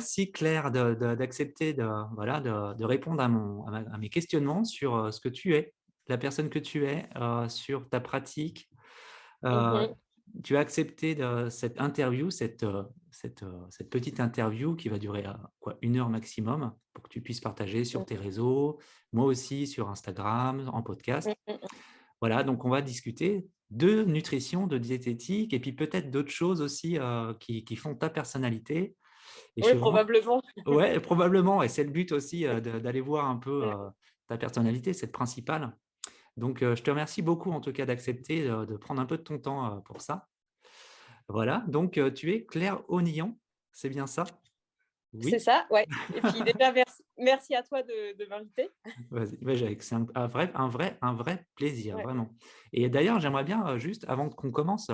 Merci Claire d'accepter de, voilà, de, répondre à, mon, à, mes questionnements sur euh, ce que tu es, la personne que tu es, euh, sur ta pratique. Euh, mmh tu as accepté de, cette interview, cette, cette, cette, petite interview qui va durer quoi, une heure maximum pour que tu puisses partager sur mmh. tes réseaux, moi aussi sur Instagram, en podcast. Mmh, voilà, donc on va discuter de nutrition, de diététique et puis peut-être d'autres choses aussi qui, qui, font ta personnalité oui, probablement. Oui, probablement. Et c'est le but aussi euh, d'aller voir un peu euh, ta personnalité, c'est le principal. Donc, euh, je te remercie beaucoup en tout cas d'accepter de prendre un peu de ton temps pour ça. Voilà, donc tu es Claire Onillon, c'est bien ça? Oui. C'est ça, ouais. Et puis déjà, merci, à toi de, m'inviter. Vas-y, c'est un, vrai, un, vrai, un vrai plaisir, vraiment. Et d'ailleurs, j'aimerais bien, juste avant qu'on commence,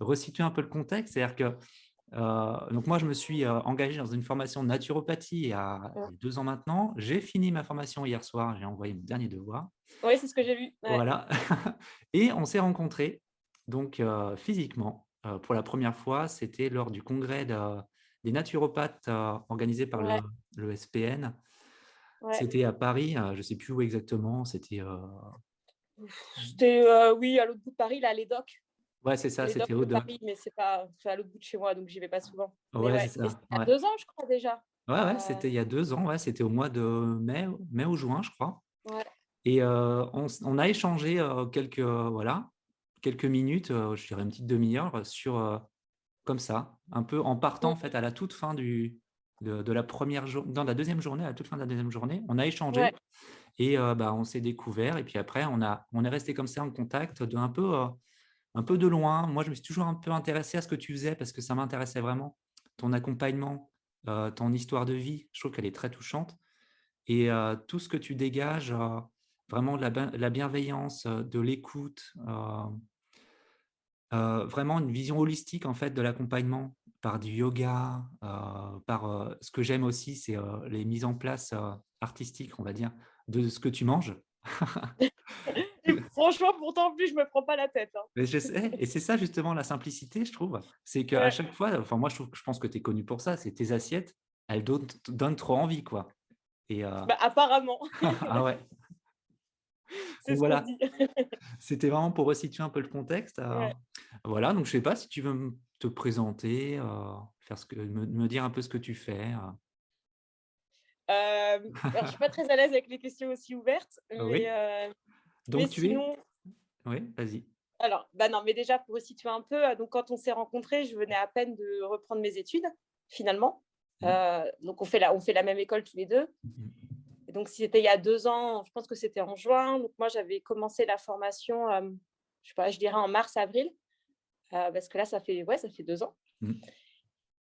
resituer un peu le contexte. C'est-à-dire que euh, donc moi, je me suis euh, engagé dans une formation de naturopathie il y a deux ans maintenant. J'ai fini ma formation hier soir, j'ai envoyé mon dernier devoir. Oui, c'est ce que j'ai vu. Voilà. Et on s'est rencontrés, donc euh, physiquement, pour la première fois. C'était lors du congrès des naturopathes organisé par le, SPN. C'était à Paris, je ne sais plus où exactement. C'était. C'était, oui, à l'autre bout de Paris, là, à l'EDOC. Ouais, c'est ça, c'était au Paris, mais c'est pas à l'autre bout de chez moi, donc j'y vais pas souvent. Ouais, c'est ça. Il y a deux ans, je crois déjà. Ouais, ouais, c'était il y a deux ans. Ouais, c'était au mois de mai, mai ou juin, je crois. Ouais. Et euh, on, on, a échangé euh, quelques voilà quelques minutes, euh, je dirais une petite demi-heure sur comme ça, un peu en partant en fait à la toute fin du de, de la première journée, dans la deuxième journée, à la toute fin de la deuxième journée, on a échangé et bah, on s'est découvert et puis après on a on est resté comme ça en contact de un peu un peu de loin. Moi, je me suis toujours un peu intéressé à ce que tu faisais parce que ça m'intéressait vraiment. Ton accompagnement, euh, ton histoire de vie, je trouve qu'elle est très touchante. Et euh, tout ce que tu dégages, euh, vraiment de la, bienveillance, de l'écoute, vraiment une vision holistique en fait de l'accompagnement par du yoga, par ce que j'aime aussi, c'est les mises en place artistiques, on va dire, de ce que tu manges. Franchement, pourtant, plus, je me prends pas la tête. Hein. Mais je sais, et c'est ça justement la simplicité, je trouve. C'est qu'à chaque fois, enfin moi, je, trouve, je pense que tu es connu pour ça, c'est tes assiettes, elles donnent, donnent trop envie, quoi. Et, euh... bah, apparemment. ah ouais. voilà. C'était vraiment pour resituer un peu le contexte. Euh, voilà, donc je sais pas si tu veux te présenter, euh, faire ce que, me, dire un peu ce que tu fais. Euh. Alors, je suis pas très à l'aise avec les questions aussi ouvertes, ah mais, euh, donc tu es. Oui, vas-y. Alors, bah non, mais déjà pour situer un peu, donc quand on s'est rencontrés, je venais à peine de reprendre mes études, finalement. Mmh. Euh, donc on fait, la, on fait la même école tous les deux. Mmh. Et donc c'était il y a deux ans, je pense que c'était en juin. Donc moi j'avais commencé la formation, je sais pas, je dirais en mars-avril, parce que là ça fait, ouais, ça fait deux ans. Mmh.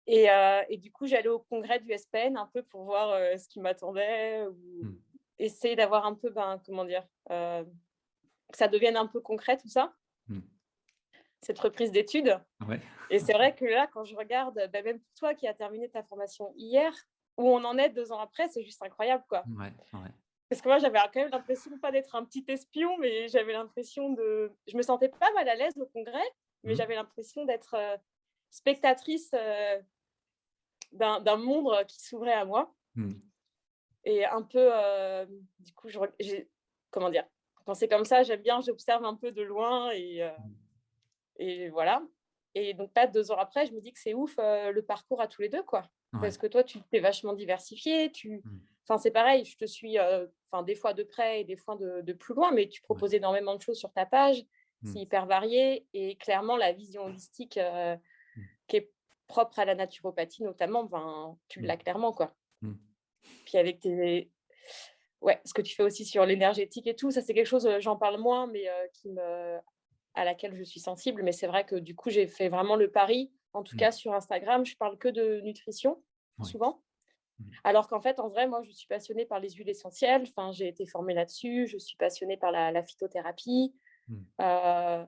Euh, et, du coup, j'allais au congrès du SPN un peu pour voir euh, ce qui m'attendait ou essayer d'avoir un peu, ben, comment dire, euh, que ça devienne un peu concret tout ça. Mmh. Cette reprise d'études. Et c'est vrai que là, quand je regarde, ben, même pour toi qui as terminé ta formation hier, où on en est deux ans après, c'est juste incroyable. quoi. Parce que moi, j'avais quand même l'impression, pas d'être un petit espion, mais j'avais l'impression de. Je me sentais pas mal à l'aise au congrès, mais mmh. j'avais l'impression d'être spectatrice d'un monde qui s'ouvrait à moi. Mmh. Et un peu, euh, du coup, j'ai, comment dire, quand c'est comme ça, j'aime bien, j'observe un peu de loin et, euh, et voilà. Et donc, pas deux ans après, je me dis que c'est ouf euh, le parcours à tous les deux, quoi. Parce que toi, tu t'es vachement diversifié. Tu... Mmh. Enfin, c'est pareil, je te suis enfin, des fois de près et des fois de, de plus loin, mais tu proposes énormément de choses sur ta page. C'est hyper varié. Et clairement, la vision holistique qui est propre à la naturopathie notamment, ben, tu l'as clairement. quoi. Puis avec tes... Ouais, ce que tu fais aussi sur l'énergétique et tout, ça c'est quelque chose, j'en parle moins, mais qui me... à laquelle je suis sensible. Mais c'est vrai que du coup, j'ai fait vraiment le pari. En tout mmh. cas, sur Instagram, je parle que de nutrition, souvent. Alors qu'en fait, en vrai, moi, je suis passionnée par les huiles essentielles. Enfin, j'ai été formée là-dessus. Je suis passionnée par la, la phytothérapie. Euh,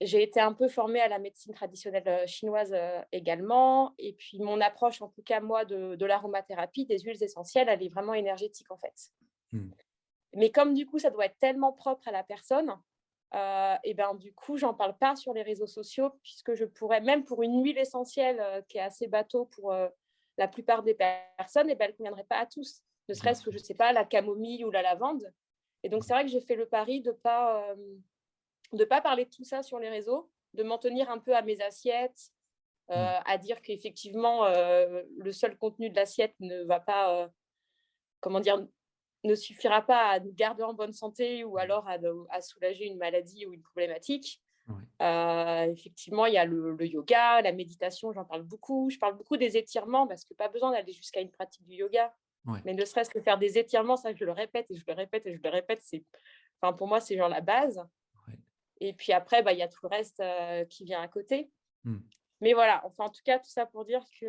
j'ai été un peu formée à la médecine traditionnelle chinoise également. Et puis, mon approche, en tout cas, moi, de, l'aromathérapie, des huiles essentielles, elle est vraiment énergétique, en fait. Mmh. Mais comme, du coup, ça doit être tellement propre à la personne, et ben du coup, j'en parle pas sur les réseaux sociaux, puisque je pourrais, même pour une huile essentielle qui est assez bateau pour, la plupart des personnes, eh ben, elles ne conviendraient pas à tous. Ne serait-ce que, je ne sais pas, la camomille ou la lavande. Et donc, c'est vrai que j'ai fait le pari de ne pas, de pas parler de tout ça sur les réseaux, de m'en tenir un peu à mes assiettes, mmh. à dire qu'effectivement, le seul contenu de l'assiette ne va pas, comment dire, ne suffira pas à nous garder en bonne santé ou alors à, soulager une maladie ou une problématique. effectivement, il y a le, yoga, la méditation, j'en parle beaucoup. Je parle beaucoup des étirements parce que pas besoin d'aller jusqu'à une pratique du yoga. Mais ne serait-ce que faire des étirements, ça je le répète et je le répète et je le répète, c'est, enfin, pour moi, c'est genre la base. Et puis après, bah, il y a tout le reste qui vient à côté. Mmh. Mais voilà, enfin, en tout cas, tout ça pour dire que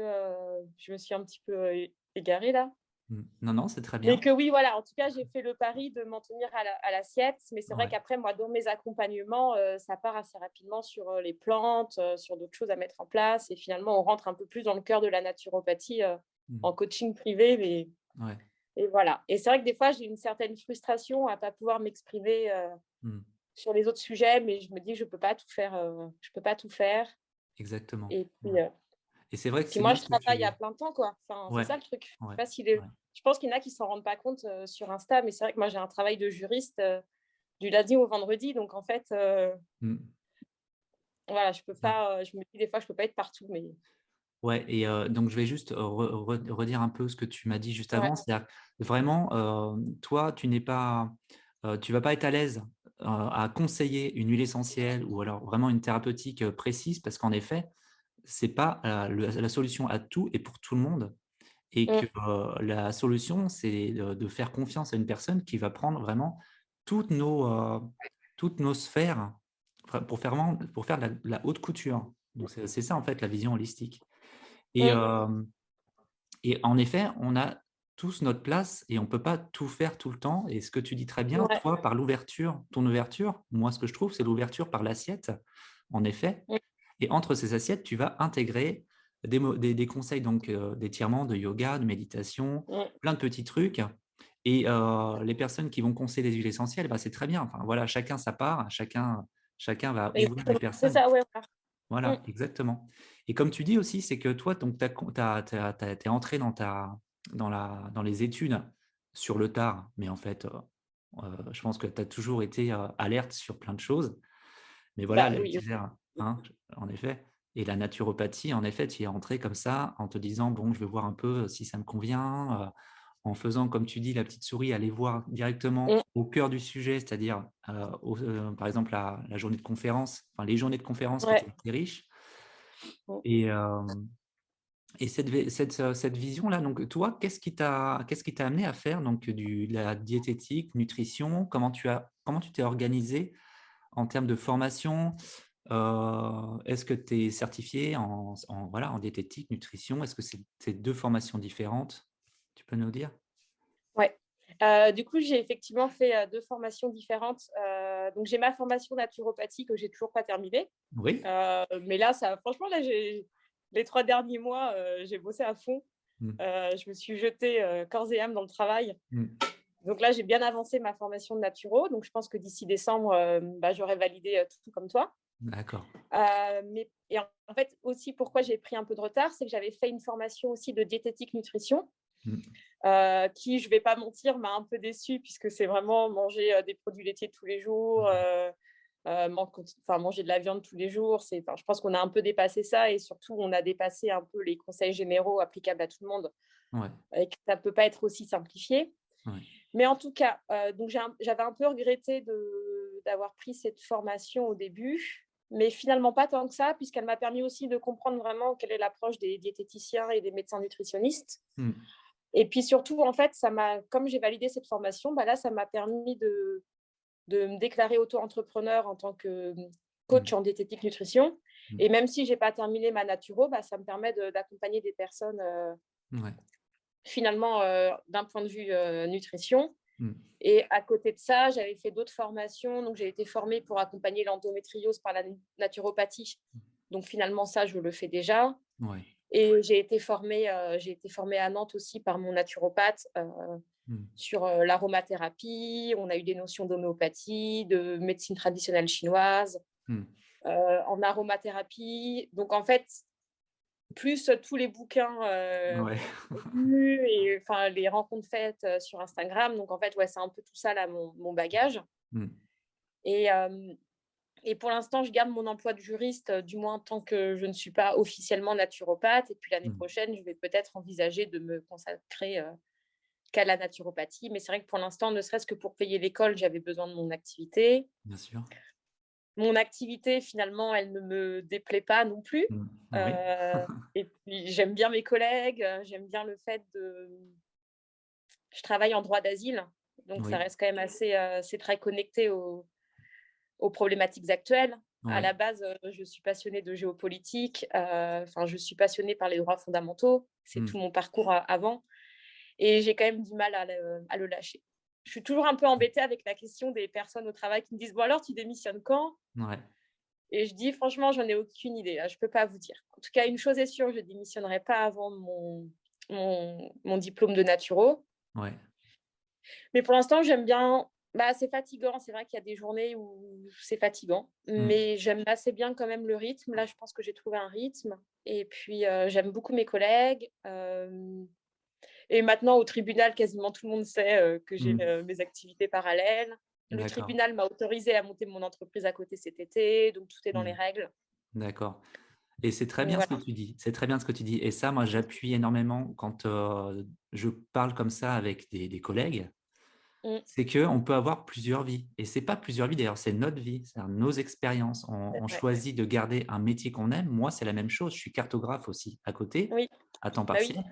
je me suis un petit peu égarée là. Mmh. Non, non, c'est très bien. Mais que oui, voilà, en tout cas, j'ai fait le pari de m'en tenir à l'assiette. mais c'est vrai qu'après, moi, dans mes accompagnements, euh, ça part assez rapidement sur euh, les plantes, euh, sur d'autres choses à mettre en place. Et finalement, on rentre un peu plus dans le cœur de la naturopathie mmh. en coaching privé. Mais... Et voilà. Et c'est vrai que des fois, j'ai une certaine frustration à ne pas pouvoir m'exprimer mmh. Sur les autres sujets, mais je me dis que je ne peux pas tout faire. je peux pas tout faire. Exactement. Et puis, et c'est vrai que moi, je travaille à plein temps, quoi. Enfin, C'est ça le truc. Je, pense qu'il y en a qui ne s'en rendent pas compte euh, sur Insta, mais c'est vrai que moi, j'ai un travail de juriste euh, du lundi au vendredi. Donc, en fait, euh, mmh. voilà, je peux pas, je me dis des fois, je ne peux pas être partout. Mais... Ouais, et donc je vais juste redire un peu ce que tu m'as dit juste avant. C'est-à-dire vraiment, toi, tu n'es pas, tu vas pas être à l'aise à conseiller une huile essentielle ou alors vraiment une thérapeutique précise parce qu'en effet, c'est pas la, solution à tout et pour tout le monde. Et mmh. que la solution, c'est de, faire confiance à une personne qui va prendre vraiment toutes nos, toutes nos sphères pour faire, pour faire de la, haute couture. Donc, c'est ça, en fait, la vision holistique. Et, mmh. et en effet, on a tous notre place et on ne peut pas tout faire tout le temps. Et ce que tu dis très bien, toi, par l'ouverture, ton ouverture, moi, ce que je trouve, c'est l'ouverture par l'assiette, en effet. Mmh. Et entre ces assiettes, tu vas intégrer des, des, conseils donc euh, d'étirement, de yoga, de méditation, plein de petits trucs. Et euh, les personnes qui vont conseiller des huiles essentielles, bah, c'est très bien. Enfin, voilà, chacun sa part, chacun, chacun va ouvrir les personnes. Ça, ouais. Voilà, mm. exactement. Et comme tu dis aussi, c'est que toi, tu es entré dans, ta, dans, la, dans les études sur le tard, mais en fait, euh, je pense que tu as toujours été alerte sur plein de choses. Mais voilà, bah, oui. Hein, en effet. Et la naturopathie, en effet, tu y es entré comme ça, en te disant, bon, je vais voir un peu si ça me convient, en faisant, comme tu dis, la petite souris, aller voir directement mmh. au cœur du sujet, c'est-à-dire, par exemple, la, journée de conférence, enfin, les journées de conférence qui étaient riches. Mmh. Et, et cette, cette, cette vision-là, donc toi, qu'est-ce qui t'a qu'est-ce qui t'a amené à faire donc du, de la diététique, nutrition? Comment tu as comment tu t'es organisé en termes de formation? Euh, est-ce que tu es certifié en, voilà, en diététique, nutrition? Est-ce que c'est deux formations différentes? Tu peux nous dire? Oui. Euh, du coup, j'ai effectivement fait euh, deux formations différentes. donc, j'ai ma formation naturopathie que j'ai toujours pas terminée. Oui. mais là, ça, franchement, là, les trois derniers mois, j'ai bossé à fond. Mmh. je me suis jetée corps et âme dans le travail. Mmh. Donc là, j'ai bien avancé ma formation de naturo. Donc, je pense que d'ici décembre, bah, j'aurai validé tout comme toi. D'accord. Euh, mais et en, fait, aussi, pourquoi j'ai pris un peu de retard, c'est que j'avais fait une formation aussi de diététique nutrition, mmh. euh, qui, je ne vais pas mentir, m'a un peu déçue, puisque c'est vraiment manger euh, des produits laitiers tous les jours, enfin, manger de la viande tous les jours. je pense qu'on a un peu dépassé ça, et surtout, on a dépassé un peu les conseils généraux applicables à tout le monde, et que ça ne peut pas être aussi simplifié. Mais en tout cas, donc j'avais un peu regretté d'avoir pris cette formation au début, mais finalement pas tant que ça, puisqu'elle m'a permis aussi de comprendre vraiment quelle est l'approche des diététiciens et des médecins nutritionnistes. Mmh. Et puis surtout, en fait, ça m'a, comme j'ai validé cette formation, bah là, ça m'a permis de, de me déclarer auto-entrepreneur en tant que coach mmh. en diététique nutrition. Mmh. Et même si je n'ai pas terminé ma naturo, bah, ça me permet d'accompagner des personnes euh, finalement euh, d'un point de vue euh, nutrition Mmh. Et à côté de ça, j'avais fait d'autres formations. Donc, j'ai été formée pour accompagner l'endométriose par la naturopathie. Donc, finalement, ça, je le fais déjà. Et j'ai été, formée, j'ai été formée à Nantes aussi par mon naturopathe mmh. sur l'aromathérapie. On a eu des notions d'homéopathie, de médecine traditionnelle chinoise, en aromathérapie. Donc, en fait, plus tous les bouquins et enfin les rencontres faites sur Instagram. Donc en fait, ouais, c'est un peu tout ça là, mon, bagage. Mmh. Et, et pour l'instant, je garde mon emploi de juriste, du moins tant que je ne suis pas officiellement naturopathe. Et puis l'année mmh. prochaine, je vais peut-être envisager de me consacrer qu'à la naturopathie. Mais c'est vrai que pour l'instant, ne serait-ce que pour payer l'école, j'avais besoin de mon activité. Bien sûr mon activité, finalement, elle ne me déplaît pas non plus. Mmh. Euh, et puis, j'aime bien mes collègues, euh, j'aime bien le fait de... Je travaille en droit d'asile, donc ça reste quand même assez... Euh, c'est très connecté aux, problématiques actuelles. À la base, je suis passionnée de géopolitique, enfin, je suis passionnée par les droits fondamentaux, c'est mmh. tout mon parcours avant, et j'ai quand même du mal à le lâcher je suis toujours un peu embêtée avec la question des personnes au travail qui me disent Bon, alors, tu démissionnes quand? Et je dis Franchement, j'en ai aucune idée. je ne peux pas vous dire. En tout cas, une chose est sûre je ne démissionnerai pas avant mon, mon, diplôme de naturo. Ouais. Mais pour l'instant, j'aime bien. Bah, c'est fatigant. C'est vrai qu'il y a des journées où c'est fatigant. Mmh. Mais j'aime assez bien quand même le rythme. Là, je pense que j'ai trouvé un rythme. Et puis, euh, j'aime beaucoup mes collègues. Euh, et maintenant, au tribunal, quasiment tout le monde sait euh, que j'ai mmh. mes activités parallèles. Le tribunal m'a autorisé à monter mon entreprise à côté cet été, donc tout est dans les mmh. règles. D'accord. Et c'est très bien ce que tu dis. C'est très bien ce que tu dis. Et ça, moi, j'appuie énormément quand euh, je parle comme ça avec des, collègues. Mmh. C'est qu'on peut avoir plusieurs vies. Et c'est pas plusieurs vies, d'ailleurs, c'est notre vie, c'est nos expériences. On, choisit de garder un métier qu'on aime. Moi, c'est la même chose. Je suis cartographe aussi à côté, à temps bah partiel.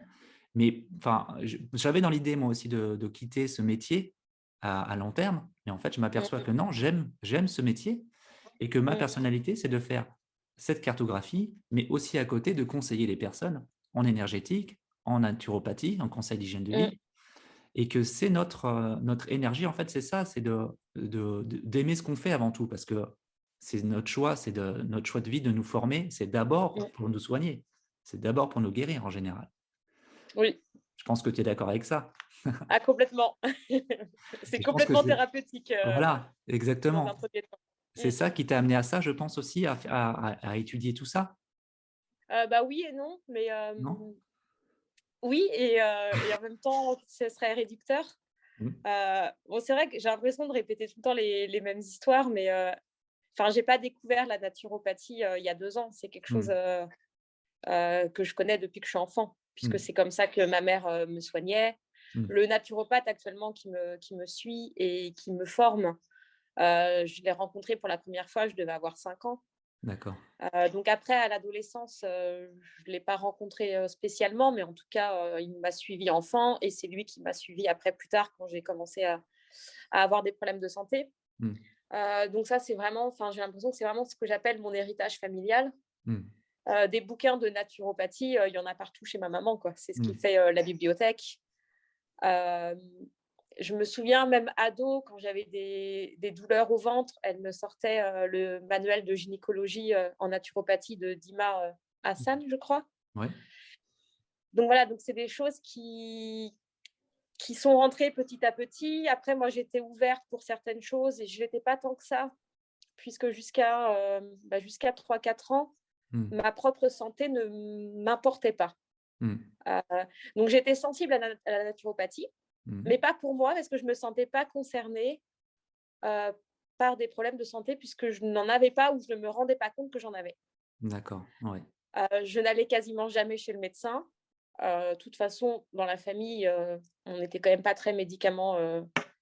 Mais enfin, j'avais dans l'idée, moi aussi, de, quitter ce métier à, long terme. Mais en fait, je m'aperçois que non, j'aime ce métier et que ma personnalité, c'est de faire cette cartographie, mais aussi à côté de conseiller les personnes en énergétique, en naturopathie, en conseil d'hygiène de vie. Et que c'est notre, euh, notre énergie, en fait, c'est ça, c'est d'aimer de, d'aimer ce qu'on fait avant tout, parce que c'est notre choix, c'est notre choix de vie de nous former, c'est d'abord pour nous soigner, c'est d'abord pour nous guérir en général. Oui. Je pense que tu es d'accord avec ça. ah, complètement. c'est complètement thérapeutique. Euh, voilà, exactement. C'est mm. ça qui t'a amené à ça, je pense aussi, à, à, étudier tout ça? Euh, Bah oui et non, mais euh, oui, et, en même temps, ce serait réducteur. Mm. bon, c'est vrai que j'ai l'impression de répéter tout le temps les, les mêmes histoires, mais enfin, j'ai pas découvert la naturopathie il y a deux ans. C'est quelque mm. chose que je connais depuis que je suis enfant puisque mmh. c'est comme ça que ma mère me soignait. Mmh. Le naturopathe actuellement qui me, qui me suit et qui me forme, je l'ai rencontré pour la première fois, je devais avoir 5 ans. D'accord. donc après, à l'adolescence, je ne l'ai pas rencontré spécialement, mais en tout cas, il m'a suivi enfant et c'est lui qui m'a suivi après plus tard quand j'ai commencé à, à, avoir des problèmes de santé. Mmh. donc ça, c'est vraiment, enfin, j'ai l'impression que c'est vraiment ce que j'appelle mon héritage familial. Euh, des bouquins de naturopathie, euh, il y en a partout chez ma maman. C'est ce qui mmh. fait euh, la bibliothèque. je me souviens même ado, quand j'avais des, douleurs au ventre, elle me sortait le manuel de gynécologie en naturopathie de Dima Hassan, je crois. Donc voilà, donc c'est des choses qui, qui sont rentrées petit à petit. Après, moi, j'étais ouverte pour certaines choses et je n'étais pas tant que ça, puisque jusqu'à bah, jusqu'à 3-4 ans, Mmh. ma propre santé ne m'importait pas. Mmh. Euh, donc j'étais sensible à la, naturopathie, mmh. mais pas pour moi parce que je ne me sentais pas concernée euh, par des problèmes de santé puisque je n'en avais pas ou je ne me rendais pas compte que j'en avais. D'accord, ouais. Euh, je n'allais quasiment jamais chez le médecin. De toute façon, dans la famille, on n'était quand même pas très médicaments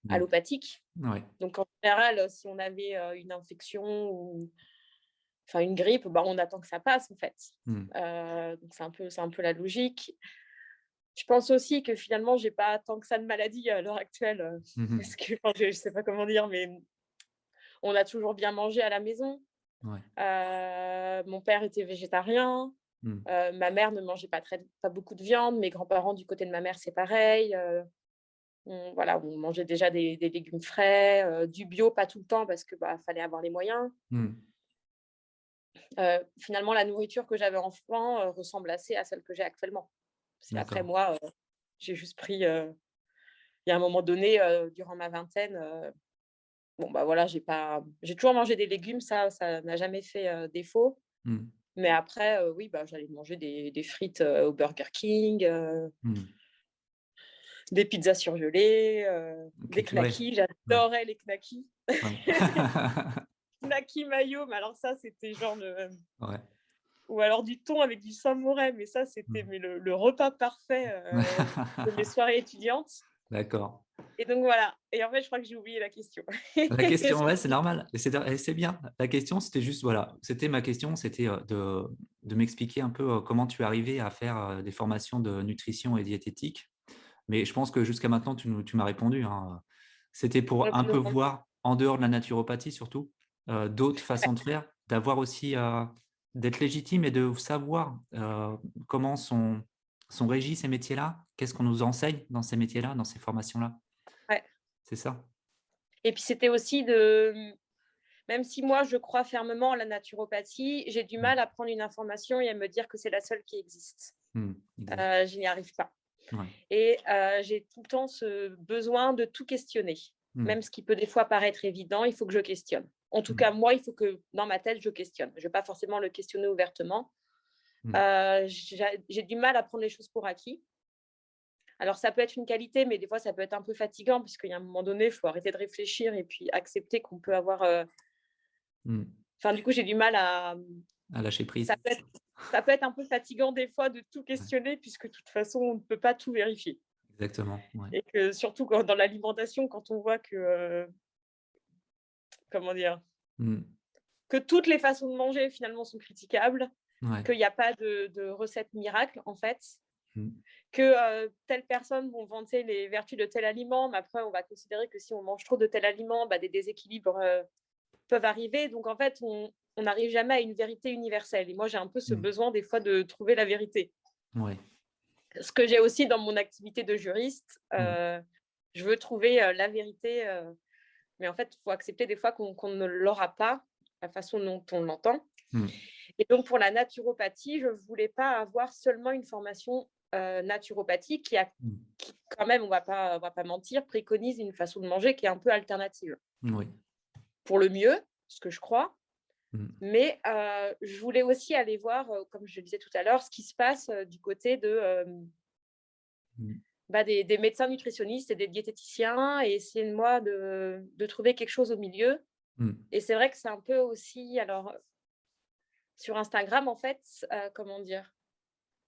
allopathiques. Ouais. Donc en général, si on avait une infection ou enfin une grippe, bah, on attend que ça passe en fait. Mmh. Euh, donc c'est un peu c'est un peu la logique. Je pense aussi que finalement j'ai pas tant que ça de maladie à l'heure actuelle euh, mmh parce que je, ne sais pas comment dire mais on a toujours bien mangé à la maison. Euh, mon père était végétarien. Mmh. ma mère ne mangeait pas très pas beaucoup de viande. Mes grands-parents du côté de ma mère c'est pareil. On, voilà, on mangeait déjà des, légumes frais, du bio, pas tout le temps parce que bah, fallait avoir les moyens finalement, la nourriture que j'avais enfant ressemble assez à celle que j'ai actuellement. Après, moi, j'ai juste pris, il y a un moment donné, durant ma vingtaine, bon, bah voilà, j'ai pas, j'ai toujours mangé des légumes, ça, ça n'a jamais fait défaut. Mmh. Mais après, oui, bah, j'allais manger des, frites au Burger King, mmh. des pizzas surgelées, des knackis. J'adorais les knackis. knackis mayo, mais alors ça, c'était genre le... Ou alors du thon avec du samouret, mais ça, c'était mmh. le, repas parfait de mes soirées étudiantes. D'accord. Et donc voilà. Et en fait, je crois que j'ai oublié la question. la question, ouais, c'est normal. C'est bien. La question, c'était juste, voilà, c'était ma question, c'était euh, de, de m'expliquer un peu euh, comment tu es arrivé à faire euh, des formations de nutrition et diététique. Mais je pense que jusqu'à maintenant, tu, tu m'as répondu. Hein. C'était pour un peu voir, en dehors de la naturopathie surtout, d'autres façons de faire, d'avoir aussi, d'être légitime et de savoir comment sont, sont régis ces métiers-là, qu'est-ce qu'on nous enseigne dans ces métiers-là, dans ces formations-là. C'est ça. Et puis c'était aussi de, même si moi je crois fermement à la naturopathie, j'ai du mmh. mal à prendre une information et à me dire que c'est la seule qui existe. Mmh, euh, je n'y arrive pas. Et euh, j'ai tout le temps ce besoin de tout questionner. Mmh. Même ce qui peut des fois paraître évident, il faut que je questionne. En tout cas, moi, il faut que dans ma tête, je questionne. Je ne vais pas forcément le questionner ouvertement. Euh, j'ai du mal à prendre les choses pour acquis. Alors, ça peut être une qualité, mais des fois, ça peut être un peu fatigant, puisqu'il y a un moment donné, il faut arrêter de réfléchir et puis accepter qu'on peut avoir. Euh, mmh. Enfin, du coup, j'ai du mal à. À lâcher prise. Ça peut, être, un peu fatigant des fois de tout questionner, puisque de toute façon, on ne peut pas tout vérifier. Exactement. Et que surtout quand, dans l'alimentation, quand on voit que. Euh, comment dire mmh. Que toutes les façons de manger, finalement, sont critiquables. Qu'il n'y a pas de, de recette miracle, en fait. Mmh. que telle personne vont vanter les vertus de tel aliment, mais après, on va considérer que si on mange trop de tel aliment, bah, des déséquilibres peuvent arriver. Donc, en fait, on n'arrive jamais à une vérité universelle. Et moi, j'ai un peu ce mmh. besoin, des fois, de trouver la vérité. Ce que j'ai aussi dans mon activité de juriste, je veux trouver la vérité, mais en fait, il faut accepter des fois qu'on ne l'aura pas, la façon dont on l'entend. Et donc, pour la naturopathie, je ne voulais pas avoir seulement une formation euh, naturopathique qui, a, mmh. quand même, on pas, va pas mentir, préconise une façon de manger qui est un peu alternative. Oui. Pour le mieux, ce que je crois. Mmh. Mais euh, je voulais aussi aller voir, euh, comme je le disais tout à l'heure, ce qui se passe du côté de, mmh. Bah, des, médecins nutritionnistes et des diététiciens et essayer de moi de, de trouver quelque chose au milieu. Et c'est vrai que c'est un peu aussi, alors, sur Instagram, en fait, comment dire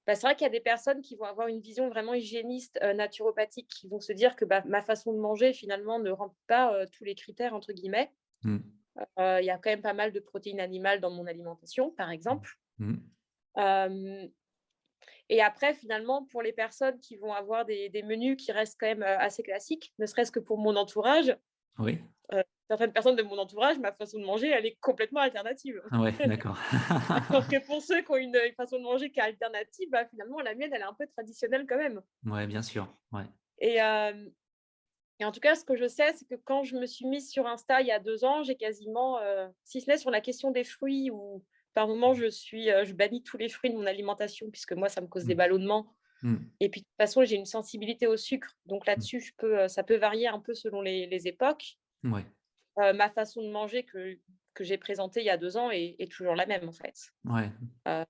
bah, c'est vrai qu'il y a des personnes qui vont avoir une vision vraiment hygiéniste, euh, naturopathique, qui vont se dire que bah, ma façon de manger, finalement, ne remplit pas euh, tous les critères, entre guillemets. Mmh. Euh, il y a quand même pas mal de protéines animales dans mon alimentation, par exemple. Mmh. Et après, finalement, pour les personnes qui vont avoir des, des menus qui restent quand même assez classiques, ne serait-ce que pour mon entourage, oui certaines personnes de mon entourage, ma façon de manger, elle est complètement alternative. Ah ouais, d'accord. Parce que pour ceux qui ont une, façon de manger qui est alternative, bah, finalement, la mienne, elle est un peu traditionnelle quand même. Ouais, bien sûr. Ouais. Et, euh, et en tout cas, ce que je sais, c'est que quand je me suis mise sur Insta il y a deux ans, j'ai quasiment, euh, si ce n'est sur la question des fruits, où par moment, je, suis, euh, je bannis tous les fruits de mon alimentation, puisque moi, ça me cause des mmh. ballonnements. Mmh. Et puis, de toute façon, j'ai une sensibilité au sucre. Donc mmh. là-dessus, je peux, ça peut varier un peu selon les, les époques. Ouais. Euh, ma façon de manger que, que j'ai présentée il y a deux ans est, toujours la même en fait. Ouais. Euh,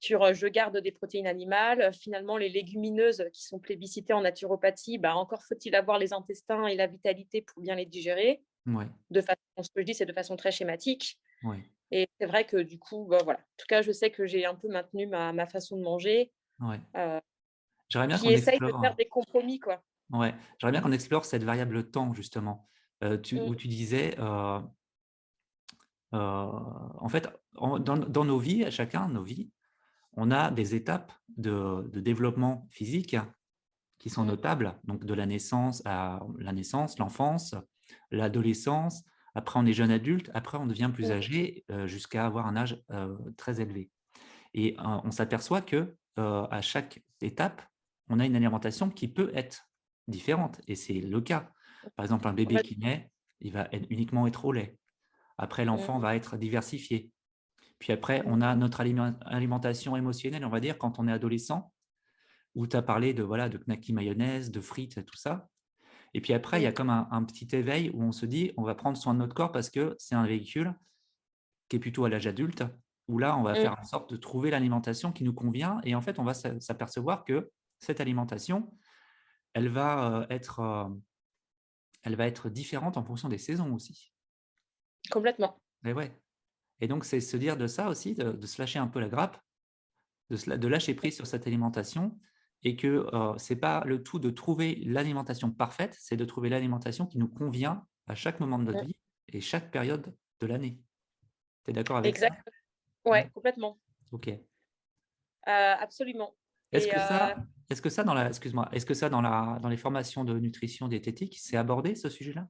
sur euh, je garde des protéines animales. Finalement, les légumineuses qui sont plébiscitées en naturopathie, bah, encore faut-il avoir les intestins et la vitalité pour bien les digérer. Ouais. De façon, ce que je dis, c'est de façon très schématique. Ouais. Et c'est vrai que du coup, bah, voilà. En tout cas, je sais que j'ai un peu maintenu ma, ma façon de manger. Ouais. J'aimerais bien qu'on essaye de faire des compromis, quoi. Ouais. J'aimerais bien qu'on explore cette variable temps, justement. Euh, tu, où mmh. tu disais, euh, en fait, dans, nos vies, chacun, nos vies, on a des étapes de, développement physique qui sont mmh. notables, donc de la naissance à la naissance, l'enfance, l'adolescence, après on est jeune adulte, après on devient plus âgé jusqu'à avoir un âge très élevé. Et on s'aperçoit que à chaque étape, on a une alimentation qui peut être différente, et c'est le cas. Par exemple, un bébé qui naît, il va uniquement être au lait. Après, l'enfant va être diversifié. Puis après, on a notre alimentation émotionnelle, on va dire, quand on est adolescent, où tu as parlé de, voilà, de knacky mayonnaise, de frites, tout ça. Et puis après, il y a comme un, petit éveil où on se dit, on va prendre soin de notre corps parce que c'est un véhicule qui est plutôt à l'âge adulte. où là, on va mmh. faire en sorte de trouver l'alimentation qui nous convient. Et en fait, on va s'apercevoir que cette alimentation, elle va, euh, être, euh, elle va être différente en fonction des saisons aussi. Complètement. Et, ouais. et donc, c'est se dire de ça aussi, de, se lâcher un peu la grappe, de, de lâcher prise sur cette alimentation et que euh, ce n'est pas le tout de trouver l'alimentation parfaite, c'est de trouver l'alimentation qui nous convient à chaque moment de notre vie et chaque période de l'année. Tu es d'accord avec ça? Oui, mmh. complètement. Ok. Euh, absolument. Est-ce que, ça, euh est que ça, dans la, excuse-moi, est-ce que ça dans, la, dans les formations de nutrition diététique, c'est abordé ce sujet-là?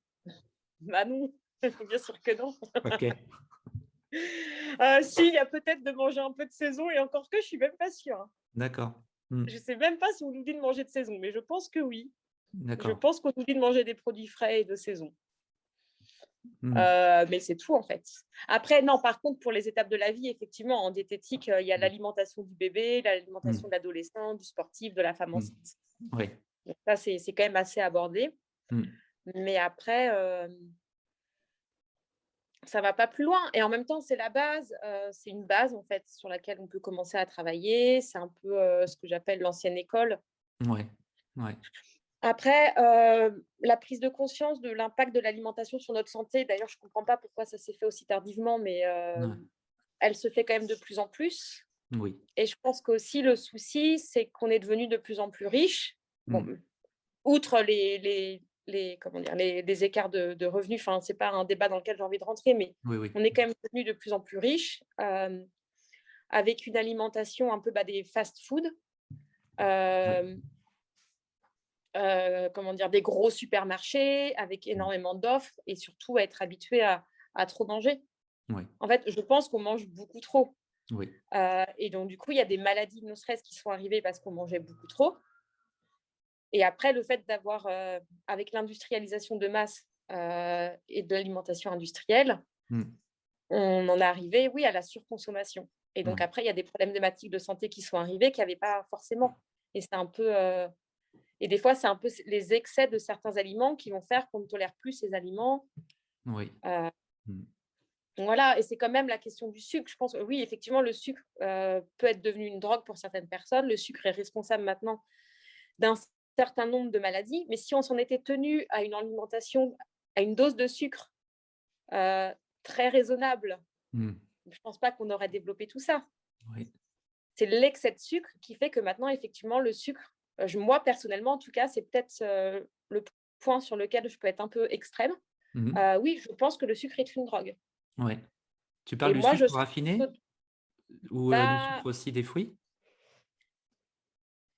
Bah non, bien sûr que non. Ok. euh, si, il y a peut-être de manger un peu de saison et encore que je suis même pas sûre. Hein. D'accord. Mmh. Je ne sais même pas si on nous dit de manger de saison, mais je pense que oui. Je pense qu'on nous dit de manger des produits frais et de saison. Mmh. Euh, mais c'est tout en fait. Après, non, par contre, pour les étapes de la vie, effectivement, en diététique, euh, il y a mmh. l'alimentation du bébé, l'alimentation de l'adolescent, du sportif, de la femme enceinte. Oui. ça, c'est quand même assez abordé. Mais après, euh, ça va pas plus loin. Et en même temps, c'est la base. Euh, c'est une base, en fait, sur laquelle on peut commencer à travailler. C'est un peu euh, ce que j'appelle l'ancienne école. Oui, ouais. Après, euh, la prise de conscience de l'impact de l'alimentation sur notre santé, d'ailleurs, je ne comprends pas pourquoi ça s'est fait aussi tardivement, mais elle se fait quand même de plus en plus. Oui. Et je pense qu'aussi, le souci, c'est qu'on est devenu de plus en plus riche. Bon, mmh. Outre les, les, les, comment dire, les, écarts de, revenus. Enfin, ce n'est pas un débat dans lequel j'ai envie de rentrer, mais on est quand même devenu de plus en plus riche euh, avec une alimentation un peu bah, des fast-food. Euh, euh, comment dire, des gros supermarchés avec énormément d'offres et surtout être habitué à, trop manger. En fait, je pense qu'on mange beaucoup trop. et donc, du coup, il y a des maladies de nos stress qui sont arrivées parce qu'on mangeait beaucoup trop. Et après, le fait d'avoir, euh, avec l'industrialisation de masse euh, et de l'alimentation industrielle, mmh. on en est arrivé, oui, à la surconsommation. Et donc après, il y a des problématiques de santé qui sont arrivés qui n'y avait pas forcément. Et c'est un peu... Euh, et des fois, c'est un peu les excès de certains aliments qui vont faire qu'on ne tolère plus ces aliments. Oui. Mmh. Voilà, et c'est quand même la question du sucre. Je pense oui, effectivement, le sucre peut être devenu une drogue pour certaines personnes. Le sucre est responsable maintenant d'un certain nombre de maladies, mais si on s'en était tenu à une alimentation, à une dose de sucre euh, très raisonnable, mmh. je ne pense pas qu'on aurait développé tout ça. C'est l'excès de sucre qui fait que maintenant, effectivement, le sucre, euh, moi personnellement, en tout cas, c'est peut-être euh, le point sur lequel je peux être un peu extrême. Mmh oui, je pense que le sucre est une drogue. Ouais. Tu parles du sucre raffiné ou du sucre aussi des fruits?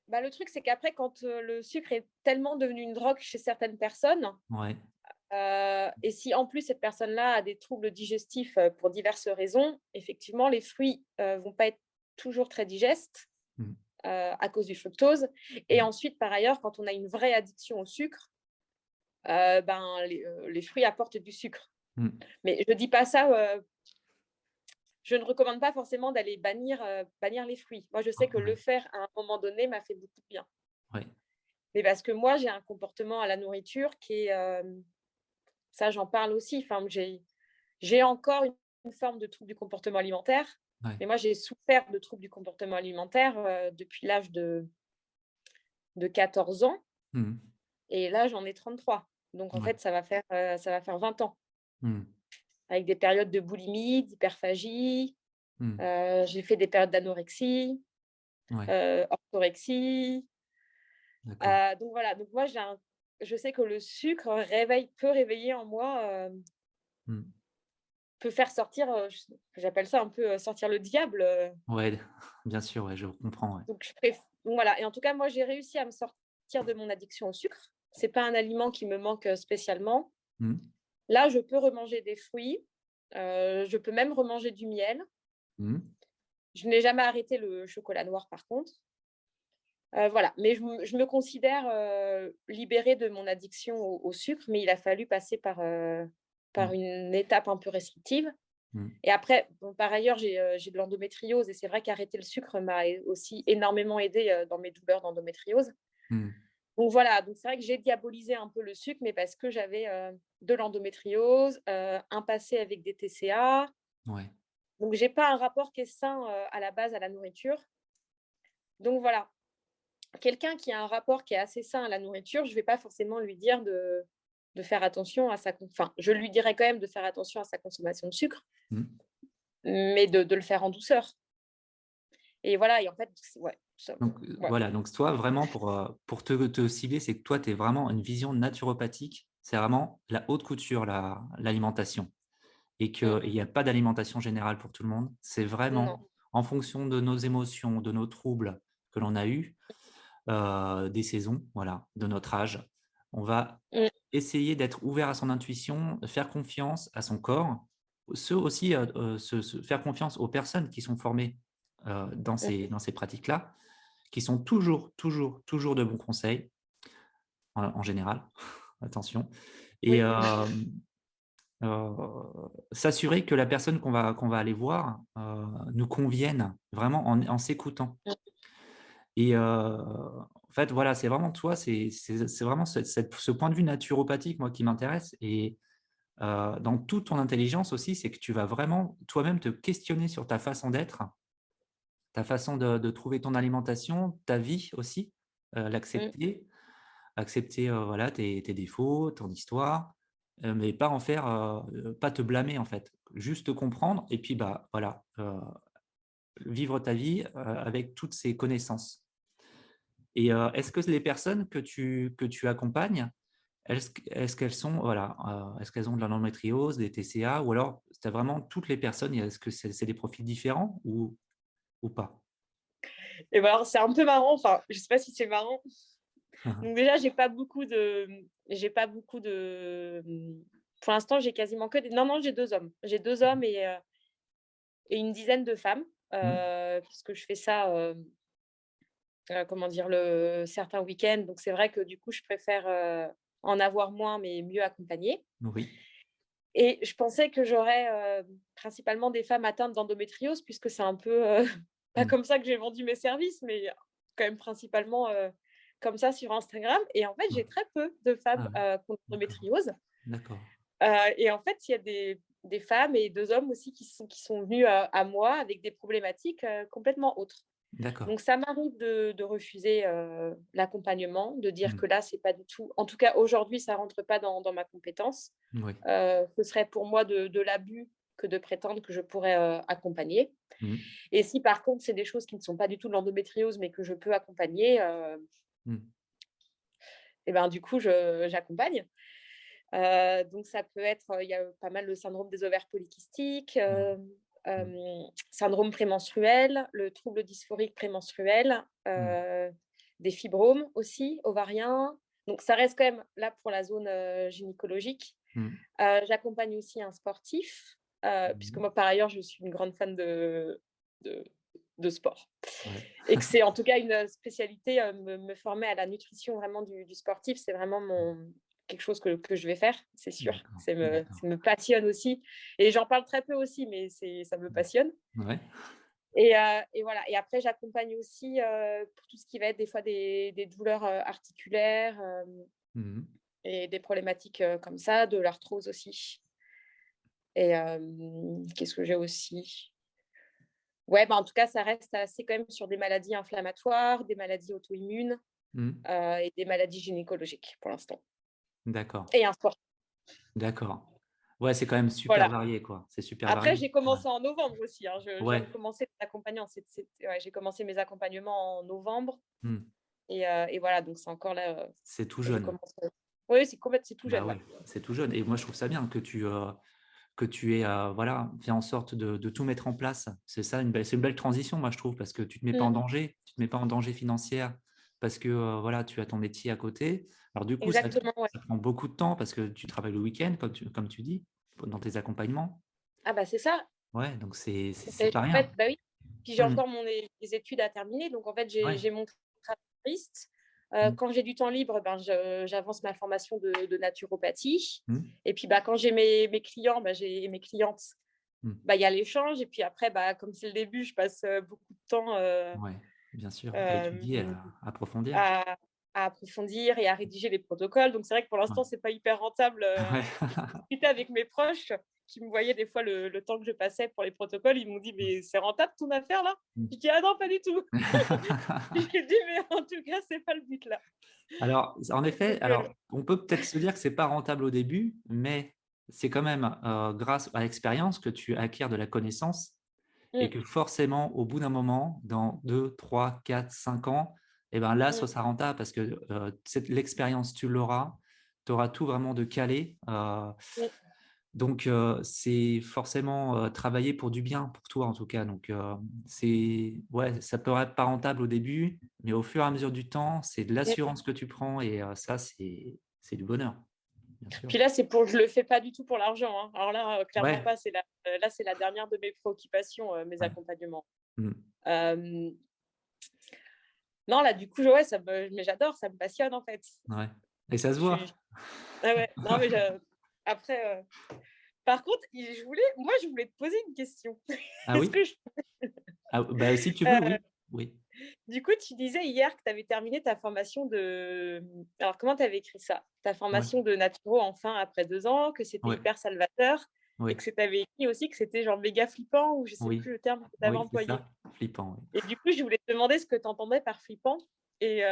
Bah, le truc, c'est qu'après, quand le sucre est tellement devenu une drogue chez certaines personnes, et si en plus cette personne-là a des troubles digestifs pour diverses raisons, effectivement, les fruits ne vont pas être toujours très digestes mmh. à cause du fructose. Et mmh. ensuite, par ailleurs, quand on a une vraie addiction au sucre, ben, les, fruits apportent du sucre. Mmh. Mais je ne dis pas ça je ne recommande pas forcément d'aller bannir, euh, bannir les fruits. Moi, je sais que le faire à un moment donné m'a fait beaucoup de bien. Mais parce que moi, j'ai un comportement à la nourriture qui est... Euh, ça, j'en parle aussi. Enfin, j'ai encore une, forme de trouble du comportement alimentaire. Mais moi, j'ai souffert de troubles du comportement alimentaire euh, depuis l'âge de, de 14 ans. Mmh. Et là, j'en ai 33. Donc, en fait, ça va, faire, ça va faire 20 ans. Mmh avec des périodes de boulimie, d'hyperphagie. Mmh. Euh, j'ai fait des périodes d'anorexie, euh, orthorexie. Euh, donc voilà, donc moi je sais que le sucre réveille, peut réveiller en moi, mmh. peut faire sortir, j'appelle ça un peu sortir le diable. Ouais, bien sûr, ouais, je comprends. Donc, je donc voilà, et en tout cas moi j'ai réussi à me sortir de mon addiction au sucre. C'est pas un aliment qui me manque spécialement. Mmh. Là, je peux remanger des fruits. Euh, je peux même remanger du miel. Mmh. Je n'ai jamais arrêté le chocolat noir, par contre. Euh, voilà, mais je, me considère euh, libérée de mon addiction au, sucre, mais il a fallu passer par, par mmh. une étape un peu restrictive. Mmh. Et après, par ailleurs, j'ai de l'endométriose et c'est vrai qu'arrêter le sucre m'a aussi énormément aidé dans mes douleurs d'endométriose. Donc voilà, donc c'est vrai que j'ai diabolisé un peu le sucre, mais parce que j'avais de l'endométriose, un passé avec des TCA. Donc, je n'ai pas un rapport qui est sain à la base à la nourriture. Donc, voilà. Quelqu'un qui a un rapport qui est assez sain à la nourriture, je ne vais pas forcément lui dire de, de faire attention à sa... Enfin, je lui dirais quand même de faire attention à sa consommation de sucre, mmh. mais de, de, le faire en douceur. Et voilà, et en fait, ouais. donc, Voilà, donc toi, vraiment, pour, pour te, te cibler, c'est que toi, tu es vraiment une vision naturopathique. C'est vraiment la haute couture, l'alimentation et qu'il mmh. n'y a pas d'alimentation générale pour tout le monde. C'est vraiment en fonction de nos émotions, de nos troubles que l'on a eus, euh, des saisons, voilà, de notre âge. On va mmh. essayer d'être ouvert à son intuition, faire confiance à son corps, ceux aussi euh, euh, se, faire confiance aux personnes qui sont formées dans mmh. ces, dans ces pratiques-là, qui sont toujours, toujours, toujours de bons conseils, en, général, attention. Et, s'assurer que la personne qu'on va, qu'on va aller voir nous convienne vraiment en, s'écoutant. Et en fait, voilà, c'est vraiment toi, c'est vraiment ce point de vue naturopathique, moi, qui m'intéresse. Et dans toute ton intelligence aussi, c'est que tu vas vraiment toi-même te questionner sur ta façon d'être, ta façon de, trouver ton alimentation, ta vie aussi, l'accepter, accepter voilà, tes, défauts, ton histoire, mais pas en faire, pas te blâmer en fait, juste comprendre et puis bah voilà, vivre ta vie avec toutes ces connaissances. Et est-ce que les personnes que tu, que tu accompagnes, est-ce qu'elles sont, voilà, est-ce qu'elles ont de l'endométriose, des TCA, ou alors c'est vraiment toutes les personnes, est-ce que c'est des profils différents ou, ou pas? Et ben c'est un peu marrant, enfin, je sais pas si c'est marrant, Donc déjà, j'ai pas beaucoup de, j'ai pas beaucoup de. Pour l'instant, j'ai quasiment que des. Non, non, j'ai deux hommes. J'ai deux hommes et, euh, et une dizaine de femmes, mmh. euh, puisque je fais ça. Euh, comment dire le certains week-ends. Donc c'est vrai que du coup, je préfère en avoir moins, mais mieux accompagner. Oui. Et je pensais que j'aurais principalement des femmes atteintes d'endométriose, puisque c'est un peu pas mmh. comme ça que j'ai vendu mes services, mais quand même principalement comme ça sur Instagram. Et en fait, j'ai très peu de femmes ah euh, contre l'endométriose. D'accord. Euh, et en fait, il y a des, des, femmes et deux hommes aussi qui sont, qui sont venus à, à moi avec des problématiques euh, complètement autres. Donc, ça m'arrive de, de, refuser l'accompagnement, de dire mmh. que là, c'est pas du tout. En tout cas, aujourd'hui, ça rentre pas dans, dans ma compétence. Oui. ce serait pour moi de, de l'abus que de prétendre que je pourrais accompagner. Mmh. Et si par contre, c'est des choses qui ne sont pas du tout de l'endométriose, mais que je peux accompagner, Mmh. Et ben, du coup, j'accompagne. donc, ça peut être, il y a pas mal le syndrome des ovaires polykystiques, mmh. Mmh. syndrome prémenstruel, le trouble dysphorique prémenstruel, des fibromes aussi, ovariens. Donc, ça reste quand même là pour la zone gynécologique. J'accompagne aussi un sportif, puisque moi, par ailleurs, je suis une grande fan de, de, de sport. Et que c'est en tout cas une spécialité, euh, me, former à la nutrition vraiment du, sportif, c'est vraiment mon, quelque chose que, que, je vais faire, c'est sûr. Ça me, me, passionne aussi. Et j'en parle très peu aussi, mais ça me passionne. Ouais. Et, euh, et, voilà. Et après, j'accompagne aussi euh, pour tout ce qui va être des fois des, des douleurs articulaires mmh et des problématiques comme ça, de l'arthrose aussi. Et qu'est-ce que j'ai aussi? Ouais, bah en tout cas, ça reste assez quand même sur des maladies inflammatoires, des maladies auto-immunes mmh. euh, et des maladies gynécologiques pour l'instant. D'accord. Et un sport. D'accord. Ouais, c'est quand même super varié, quoi. C'est super Après, j'ai commencé en novembre aussi. Hein. J'ai commencé mes accompagnements en novembre. Mmh. Et, euh, et, voilà, donc c'est encore là. Euh, c'est tout jeune. Oui, c'est complètement, tout bah jeune. ouais, C'est tout jeune. Et moi, je trouve ça bien que tu, que tu aies voilà, fait en sorte de, tout mettre en place. C'est ça, une belle, c'est une belle transition, moi, je trouve, parce que tu ne te mets pas en mmh. danger, tu ne te mets pas en danger financière parce que voilà, tu as ton métier à côté. Alors, du coup, ça, prend beaucoup de temps parce que tu travailles le week-end, comme tu, comme tu dis, dans tes accompagnements. Ah, bah, c'est ça. Ouais, donc c'est, c'est, pas rien. bah oui. Puis j'ai mmh. encore mon, les études à terminer. Donc, en fait, j'ai, j'ai mon travail euh, mmh. Quand j'ai du temps libre, ben, j'avance ma formation de, naturopathie. Mmh. Et puis, bah, quand j'ai mes, mes, clients, bah, j'ai mes clientes, mmh. bah, il y a l'échange. Et puis après, bah, comme c'est le début, je passe euh, beaucoup de temps euh, bien sûr, à étudier, à, approfondir. À, approfondir et à rédiger les protocoles. Donc, c'est vrai que pour l'instant, ce n'est pas hyper rentable discuter avec mes proches. Qui me voyaient des fois le, temps que je passais pour les protocoles, ils m'ont dit Mais c'est rentable ton affaire là? Mmh. Je dis Ah non, pas du tout. J'ai dit Mais en tout cas, c'est pas le but là. Alors, en effet, alors, on peut peut-être se dire que c'est pas rentable au début, mais c'est quand même grâce à l'expérience que tu acquiers de la connaissance et mmh. que forcément, au bout d'un moment, dans 2, 3, 4, 5 ans, et eh ben là, ça sera rentable parce que l'expérience, tu l'auras, tu auras tout vraiment de calé. Donc, c'est forcément travailler pour du bien, pour toi en tout cas. Donc, c'est ouais, ça peut être pas rentable au début, mais au fur et à mesure du temps, c'est de l'assurance que tu prends et ça, c'est du bonheur. Puis là, c'est pour, je le fais pas du tout pour l'argent. Hein. Alors là, clairement pas. C'est la, là, c'est la dernière de mes préoccupations, mes accompagnements. Mmh. non, là, du coup, ouais, ça mais j'adore, ça me passionne en fait. Ouais. Et ça se voit. Ah ouais. Non, mais après, par contre, je voulais, moi, je voulais te poser une question. Ah oui? ah, bah, si tu veux, oui. oui. Du coup, tu disais hier que tu avais terminé ta formation de. Alors, comment tu avais écrit ça? Ta formation de naturo enfin après deux ans, que c'était hyper salvateur, et que tu avais écrit aussi que c'était genre méga flippant, ou je sais plus le terme que tu avais employé. Flippant, Et du coup, je voulais te demander ce que tu entendais par flippant. Et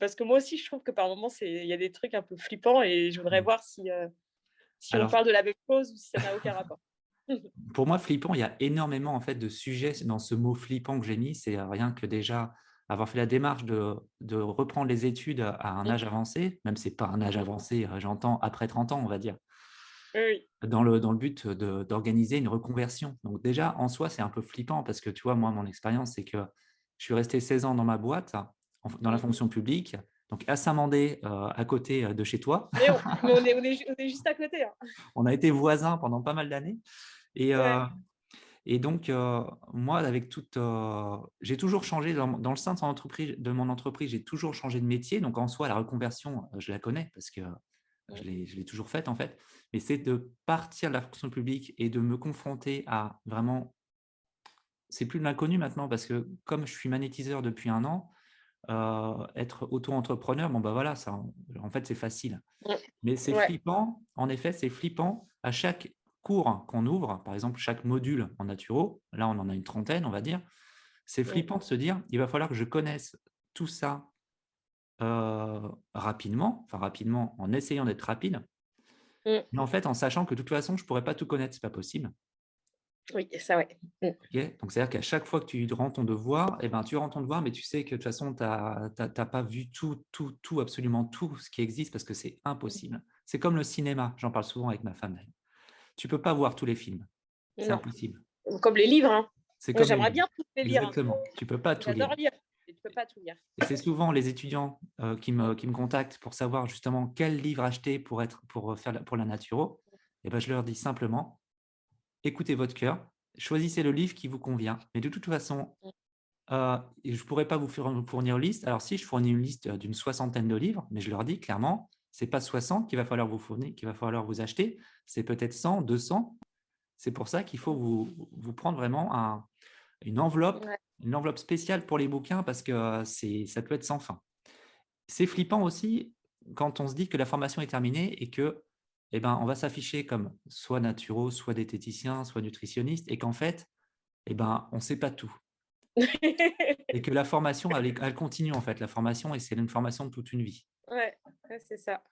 parce que moi aussi, je trouve que par moments, il y a des trucs un peu flippants, et je voudrais voir si, si on parle de la même chose ou si ça n'a aucun rapport. Pour moi, flippant, il y a énormément en fait de sujets dans ce mot flippant que j'ai mis. C'est rien que déjà avoir fait la démarche de, reprendre les études à un âge avancé, même si ce n'est pas un âge avancé, euh, j'entends après 30 ans, on va dire, dans, le, dans le but d'organiser une reconversion. Donc déjà, en soi, c'est un peu flippant parce que tu vois, moi, mon expérience, c'est que je suis resté 16 ans dans ma boîte, dans la fonction publique, donc à Saint-Mandé, euh, à côté euh, de chez toi. on, est, juste à côté. Hein. On a été voisins pendant pas mal d'années. Et, euh, et donc, euh, moi, avec toute, j'ai toujours changé dans, le sein de, entreprise, de mon entreprise, j'ai toujours changé de métier. Donc, en soi, la reconversion, je la connais parce que je l'ai toujours faite en fait. Mais c'est de partir de la fonction publique et de me confronter à vraiment. C'est plus de l'inconnu maintenant parce que comme je suis magnétiseur depuis un an, être auto-entrepreneur, bon bah voilà, ça, en fait, c'est facile. Mais c'est flippant, en effet, c'est flippant à chaque cours qu'on ouvre, par exemple chaque module en naturo, là on en a une trentaine, on va dire, c'est flippant de se dire, il va falloir que je connaisse tout ça euh, rapidement, enfin rapidement en essayant d'être rapide, mmh. mais en fait en sachant que de toute façon je ne pourrais pas tout connaître, c'est pas possible. Oui, ça oui. Mmh. Donc c'est-à-dire qu'à chaque fois que tu rends ton devoir, eh ben, tu rends ton devoir, mais tu sais que de toute façon, tu n'as pas vu tout, tout, tout, absolument tout ce qui existe parce que c'est impossible. C'est comme le cinéma, j'en parle souvent avec ma femme tu peux pas voir tous les films. C'est impossible. Comme les livres. Hein. J'aimerais bien tous les lire. Hein. Exactement. Tu peux pas tout lire. lire. Tu peux pas tout lire. Et c'est souvent les étudiants euh, qui, me, qui me contactent pour savoir justement quel livre acheter pour, être, pour, faire, pour la naturo. Et ben, je leur dis simplement, écoutez votre cœur, choisissez le livre qui vous convient. Mais de toute façon, mm. euh, je ne pourrais pas vous fournir une liste. Alors si, je fournis une liste d'une soixantaine de livres, mais je leur dis clairement, c'est pas 60 qu'il va falloir vous fournir, qu'il va falloir vous acheter, c'est peut-être 100, 200. C'est pour ça qu'il faut vous, vous, prendre vraiment un, une enveloppe, une enveloppe spéciale pour les bouquins parce que euh, c'est, ça peut être sans fin. C'est flippant aussi quand on se dit que la formation est terminée et que eh ben, on va s'afficher comme soit naturo, soit diététicien, soit nutritionniste, et qu'en fait, eh ben, on ne sait pas tout. et que la formation, elle, elle, continue en fait. La formation, et c'est une formation de toute une vie. Ouais, c'est ça.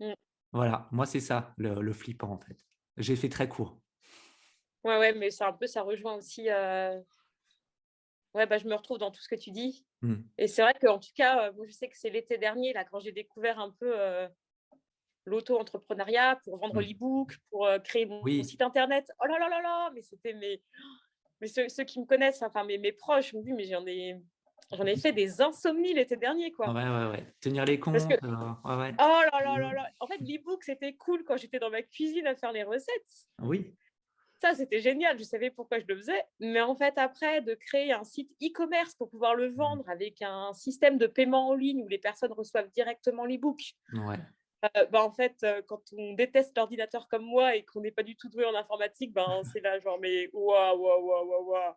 Mmh. Voilà, moi c'est ça, le, flippant en fait. J'ai fait très court. Ouais, ouais, mais c'est un peu, ça rejoint aussi. Euh, ouais, bah, je me retrouve dans tout ce que tu dis. Mmh. Et c'est vrai qu'en tout cas, euh, moi je sais que c'est l'été dernier, là, quand j'ai découvert un peu euh, l'auto-entrepreneuriat pour vendre mmh. l'e-book, pour créer mon, site internet. Oh là là là là, mais c'était mes. Mais ceux, qui me connaissent, enfin mes, mes proches m'ont dit, mais j'en ai, J'en ai fait des insomnies l'été dernier, quoi. Ouais, ouais, ouais. Tenir les comptes. Que... Euh, ouais, Oh là là là là. En fait, l'e-book, c'était cool quand j'étais dans ma cuisine à faire les recettes. Oui. Ça, c'était génial. Je savais pourquoi je le faisais. Mais en fait, après, de créer un site e-commerce pour pouvoir le mmh. vendre avec un système de paiement en ligne où les personnes reçoivent directement l'e-book. Ouais. Euh, bah, en fait, euh, quand on déteste l'ordinateur comme moi et qu'on n'est pas du tout doué en informatique, ben, c'est là genre, mais waouh, waouh, waouh, waouh.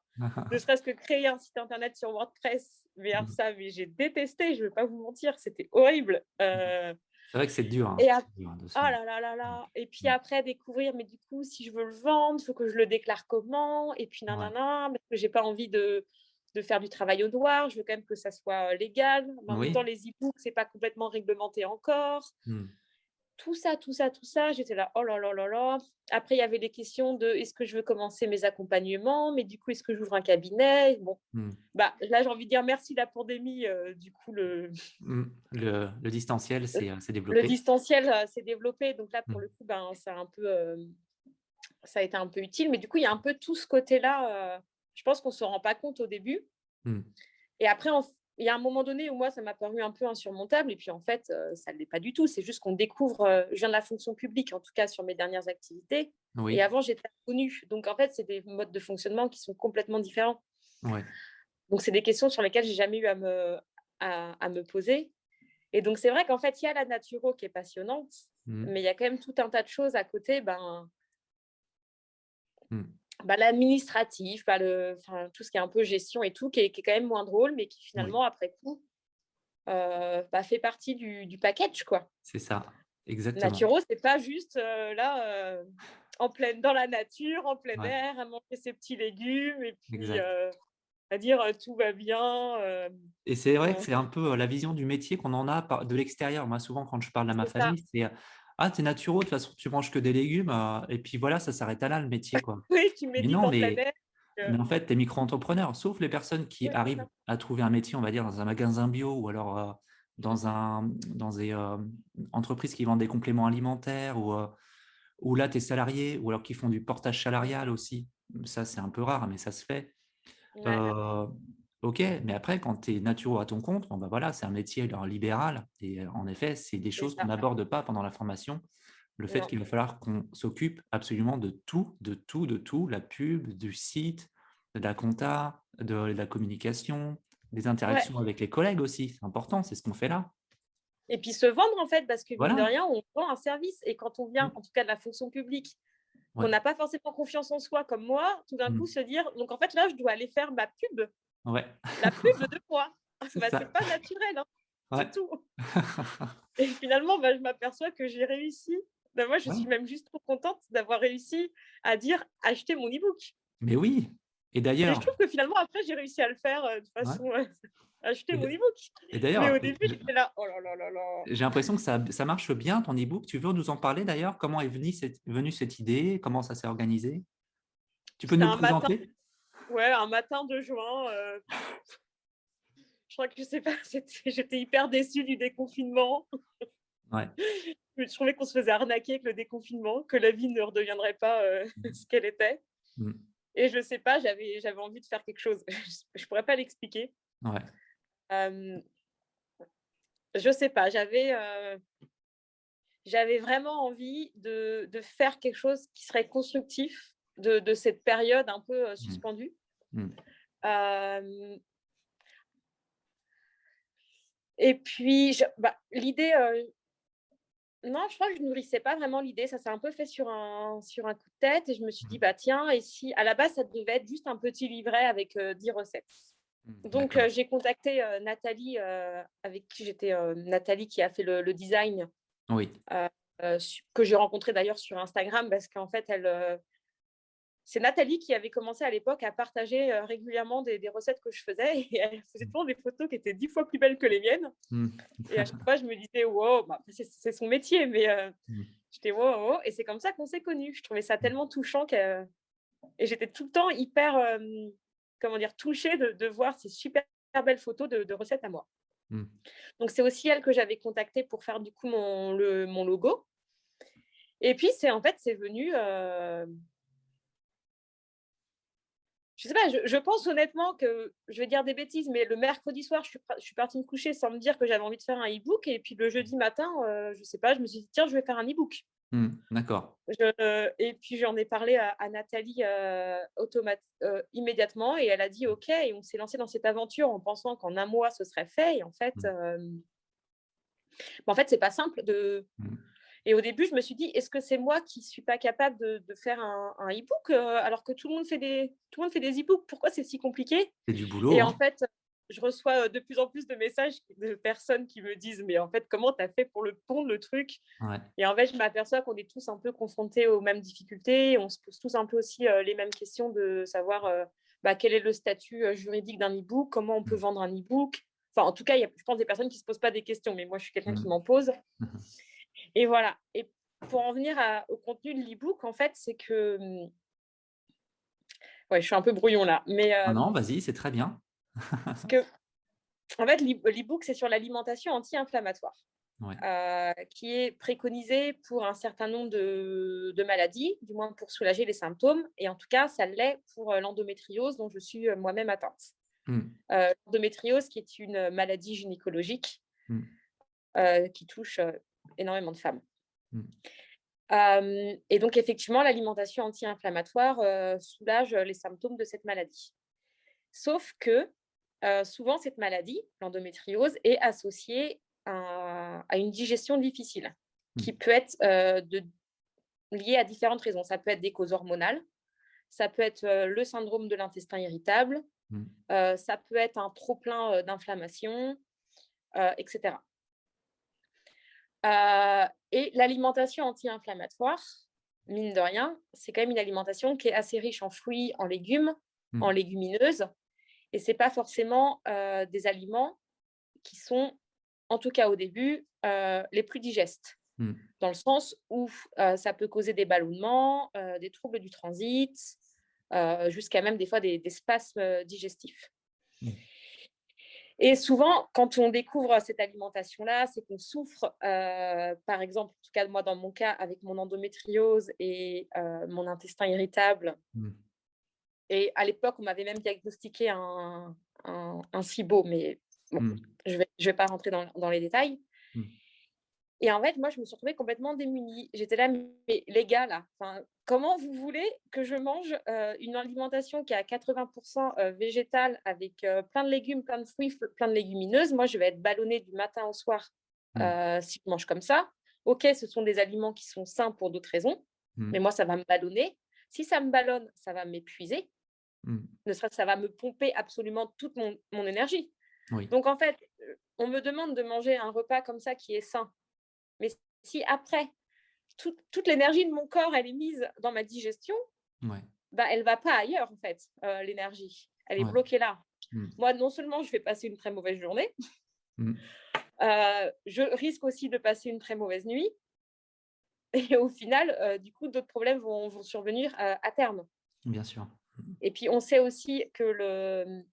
Ne serait-ce que créer un site internet sur WordPress, mais mmh. ça, mais j'ai détesté, je ne vais pas vous mentir, c'était horrible. Mmh. Euh, C'est vrai que c'est dur. Hein, et, dur oh là là là là. et puis après, découvrir, mais du coup, si je veux le vendre, il faut que je le déclare comment? Et puis, nanana, parce que j'ai pas envie de, de faire du travail au noir, je veux quand même que ça soit légal. En même temps, les e-books, c'est pas complètement réglementé encore. Mmh tout ça, tout ça, tout ça, j'étais là, oh là là là là. Après, il y avait des questions de est-ce que je veux commencer mes accompagnements, mais du coup, est-ce que j'ouvre un cabinet? Bon, mmh. bah, là, j'ai envie de dire merci la pandémie. Euh, du coup, le... Mmh. le, le, distanciel s'est développé. Le distanciel s'est développé. Donc là, pour le coup, ben, ça, a un peu, euh, ça a été un peu utile. Mais du coup, il y a un peu tout ce côté-là. Je pense qu'on ne se rend pas compte au début. Et après, il y a un moment donné où moi, ça m'a paru un peu insurmontable. Et puis, en fait, euh, ça ne l'est pas du tout. C'est juste qu'on découvre. Euh, je viens de la fonction publique, en tout cas sur mes dernières activités. Et avant, j'étais inconnue. Donc, en fait, c'est des modes de fonctionnement qui sont complètement différents. Donc, c'est des questions sur lesquelles j'ai jamais eu à me, à, me poser. Et donc, c'est vrai qu'en fait, il y a la naturo qui est passionnante, mmh. mais il y a quand même tout un tas de choses à côté. Ben, mmh bah, l'administratif, bah, le, tout ce qui est un peu gestion et tout, qui est, qui est quand même moins drôle, mais qui finalement, après coup, euh, bah, fait partie du, du package. quoi. C'est ça, exactement. Naturo, c'est pas juste euh, là, euh, en pleine, dans la nature, en plein air, à manger ses petits légumes, et puis à dire tout va bien. et c'est vrai que c'est un peu la vision du métier qu'on en a de l'extérieur. Moi, souvent, quand je parle à ma famille, c'est ah, t'es naturel, de toute façon, tu manges que des légumes. Euh, et puis voilà, ça s'arrête à là, le métier. Quoi. oui, tu mais non, mais, mais en fait, tu es micro-entrepreneur, sauf les personnes qui arrivent à trouver un métier, on va dire, dans un magasin bio ou alors euh, dans, un, dans des euh, entreprises qui vendent des compléments alimentaires ou, ou là, tu es salarié ou alors qui font du portage salarial aussi. Ça, c'est un peu rare, mais ça se fait. Ok, mais après, quand tu es naturel à ton compte, bon, bah voilà, c'est un métier libéral. Et en effet, c'est des choses qu'on n'aborde pas pendant la formation. Le fait qu'il va falloir qu'on s'occupe absolument de tout, de tout, de tout, la pub, du site, de la compta, de la communication, des interactions avec les collègues aussi. C'est important, c'est ce qu'on fait là. Et puis se vendre en fait, parce que de rien, on vend un service. Et quand on vient, mmh. en tout cas de la fonction publique, on n'a pas forcément confiance en soi comme moi, tout d'un mmh. coup se dire, donc en fait là, je dois aller faire ma pub la pub de quoi C'est bah, pas naturel, hein, tout. et finalement, bah, je m'aperçois que j'ai réussi. Bah, moi, je suis même juste trop contente d'avoir réussi à dire acheter mon e-book. Mais oui. Et d'ailleurs. je trouve que finalement, après, j'ai réussi à le faire euh, de façon. Euh, acheter mon e-book. Et d'ailleurs. Mais au début, j'étais là, oh là là là là. J'ai l'impression que ça, ça, marche bien, ton e-book. Tu veux nous en parler d'ailleurs? Comment est venue cette, venue cette idée? Comment ça s'est organisé? Tu peux nous présenter? Ouais, un matin de juin. Euh, je crois que je sais pas, j'étais hyper déçue du déconfinement. Ouais. je trouvais qu'on se faisait arnaquer avec le déconfinement, que la vie ne redeviendrait pas euh, mmh. ce qu'elle était. Mmh. Et je sais pas, j'avais envie de faire quelque chose. je pourrais pas l'expliquer. Ouais. Euh, je sais pas, j'avais j'avais vraiment envie de, de, faire quelque chose qui serait constructif de, de cette période un peu mmh. Mmh. et puis, bah, l'idée, non, je crois que je nourrissais pas vraiment l'idée. Ça s'est un peu fait sur un, sur un coup de tête et je me suis dit, mmh. bah tiens, et si à la base, ça devait être juste un petit livret avec 10 recettes. Mmh, Donc, j'ai contacté Nathalie, avec qui j'étais, Nathalie qui a fait le, le design. Oui. que j'ai rencontré d'ailleurs sur Instagram parce qu'en fait, elle, c'est Nathalie qui avait commencé à l'époque à partager euh, régulièrement des, recettes que je faisais et elle faisait toujours des photos qui étaient dix fois plus belles que les miennes. Mmh. Et à chaque fois, je me disais, wow, bah, c'est son métier, mais euh, mmh. j'étais wow, wow, Et c'est comme ça qu'on s'est connus. Je trouvais ça tellement touchant que... et j'étais tout le temps hyper, euh, comment dire, touchée de, voir ces super belles photos de, recettes à moi. Donc, c'est aussi elle que j'avais contactée pour faire du coup mon, le, mon logo. Et puis, c'est en fait, c'est venu je sais pas, je, pense honnêtement que je vais dire des bêtises, mais le mercredi soir, je suis, partie me coucher sans me dire que j'avais envie de faire un e-book. Et puis le jeudi matin, je euh, je sais pas, je me suis dit, tiens, je vais faire un e-book. Mmh, d'accord. et puis j'en ai parlé à, Nathalie euh, euh, immédiatement et elle a dit OK. Et on s'est lancé dans cette aventure en pensant qu'en un mois, ce serait fait. Et en fait, mmh. en fait, c'est pas simple de. Mmh. Et au début, je me suis dit, est-ce que c'est moi qui ne suis pas capable de, faire un, e-book euh, alors que tout le monde fait des, tout le monde fait des e-books Pourquoi c'est si compliqué? C'est du boulot. Et en hein. fait, je reçois de plus en plus de messages de personnes qui me disent Mais en fait, comment tu as fait pour le pondre le truc? Et en fait, je m'aperçois qu'on est tous un peu confrontés aux mêmes difficultés. On se pose tous un peu aussi les mêmes questions de savoir bah, quel est le statut juridique d'un e-book, comment on peut mmh. vendre un e-book. Enfin, en tout cas, il y a, je pense, des personnes qui ne se posent pas des questions, mais moi, je suis quelqu'un qui mmh. m'en pose. Mmh. Et voilà. Et pour en venir au contenu de l'e-book, en fait, c'est que. Ouais, je suis un peu brouillon là. Mais, ah non, vas-y, c'est très bien. parce que, en fait, l'e-book, c'est sur l'alimentation anti-inflammatoire. Euh, qui est préconisé pour un certain nombre de, maladies, du moins pour soulager les symptômes. Et en tout cas, ça l'est pour euh, l'endométriose dont je suis euh, moi-même atteinte. Mmh. l'endométriose qui est une maladie gynécologique mmh. qui touche énormément de femmes. Mmh. et donc, effectivement, l'alimentation anti-inflammatoire soulage les symptômes de cette maladie. Sauf que souvent, cette maladie, l'endométriose, est associée à, une digestion difficile, mmh. qui peut être de, liée à différentes raisons. Ça peut être des causes hormonales, ça peut être le syndrome de l'intestin irritable, mmh. ça peut être un trop-plein d'inflammation, etc. et l'alimentation anti-inflammatoire, mine de rien, c'est quand même une alimentation qui est assez riche en fruits, en légumes, mmh. en légumineuses. Et ce n'est pas forcément des aliments qui sont en tout cas au début, euh, les plus digestes. Mmh. Dans le sens où euh, ça peut causer des ballonnements, euh, des troubles du transit, jusqu'à même des fois des, spasmes digestifs. Mmh. Et souvent, quand on découvre cette alimentation-là, c'est qu'on souffre, par exemple, en tout cas moi dans mon cas, avec mon endométriose et mon intestin irritable. Mmh. Et à l'époque, on m'avait même diagnostiqué un, un, un SIBO, mais Mmh. je ne vais, je vais pas rentrer dans, dans les détails. Mmh. Et en fait, moi, je me suis retrouvée complètement démunie. J'étais là, mais les gars, là, comment vous voulez que je mange une alimentation qui est à 80% végétale avec plein de légumes, plein de fruits, plein de légumineuses? Moi, je vais être ballonnée du matin au soir mmh. si je mange comme ça. Ok, ce sont des aliments qui sont sains pour d'autres raisons, mais moi, ça va me ballonner. Si ça me ballonne, ça va m'épuiser. Ne serait-ce que ça va me pomper absolument toute mon, mon énergie. Donc en fait, on me demande de manger un repas comme ça qui est sain. Mais si après, toute l'énergie de mon corps, elle est mise dans ma digestion, ouais. bah, elle ne va pas ailleurs en fait, l'énergie. Elle est bloquée là. Mmh. Moi, non seulement je vais passer une très mauvaise journée, mmh. je risque aussi de passer une très mauvaise nuit. Et au final, du coup, d'autres problèmes vont, vont survenir à terme. Bien sûr. Et puis, on sait aussi que le,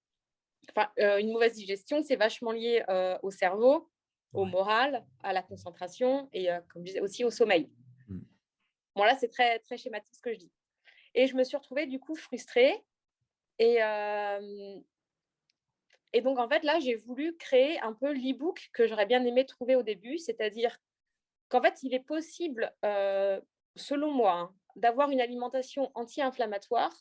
euh, une mauvaise digestion, c'est vachement lié euh, au cerveau, au moral, à la concentration et, euh, comme je disais, aussi au sommeil. Mmh. Bon, là, c'est très, très schématique ce que je dis. Et je me suis retrouvée du coup frustrée. Et, et donc, en fait, là, j'ai voulu créer un peu l'e-book que j'aurais bien aimé trouver au début, c'est-à-dire qu'en fait, il est possible, selon moi, hein, d'avoir une alimentation anti-inflammatoire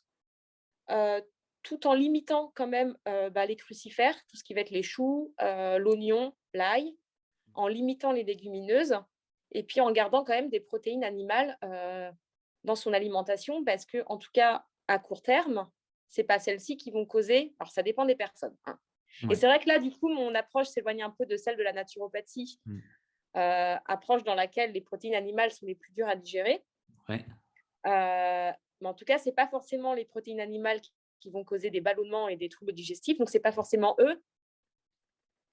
tout en limitant quand même bah, les crucifères, tout ce qui va être les choux, l'oignon, l'ail, en limitant les légumineuses et puis en gardant quand même des protéines animales dans son alimentation parce que, en tout cas, à court terme, c'est pas celles-ci qui vont causer. Alors, ça dépend des personnes. Hein. Et c'est vrai que là, du coup, mon approche s'éloigne un peu de celle de la naturopathie, mmh. approche dans laquelle les protéines animales sont les plus dures à digérer. mais en tout cas, c'est pas forcément les protéines animales qui qui vont causer des ballonnements et des troubles digestifs. Donc, ce n'est pas forcément eux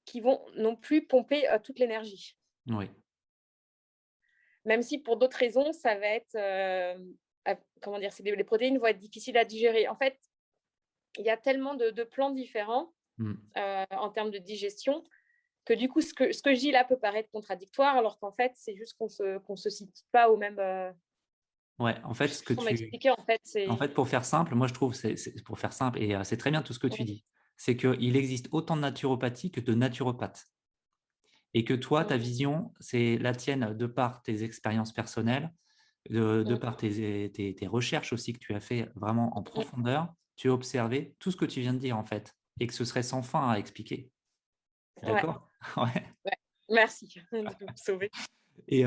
qui vont non plus pomper euh, toute l'énergie. Oui. Même si pour d'autres raisons, ça va être, euh, comment dire, les protéines vont être difficiles à digérer. En fait, il y a tellement de, plans différents mmh. euh, en termes de digestion que du coup, ce que, ce que je dis là peut paraître contradictoire, alors qu'en fait, c'est juste qu'on ne se, se cite pas au même, Ouais, en fait, ce que tu. En fait, en fait, pour faire simple, moi je trouve, c'est pour faire simple, et c'est très bien tout ce que tu dis, c'est qu'il existe autant de naturopathie que de naturopathes. Et que toi, ta vision, c'est la tienne de par tes expériences personnelles, de, par tes, tes, recherches aussi que tu as fait vraiment en profondeur. Tu as observé tout ce que tu viens de dire, en fait, et que ce serait sans fin à expliquer. D'accord? Ouais. Merci de me sauver. Et,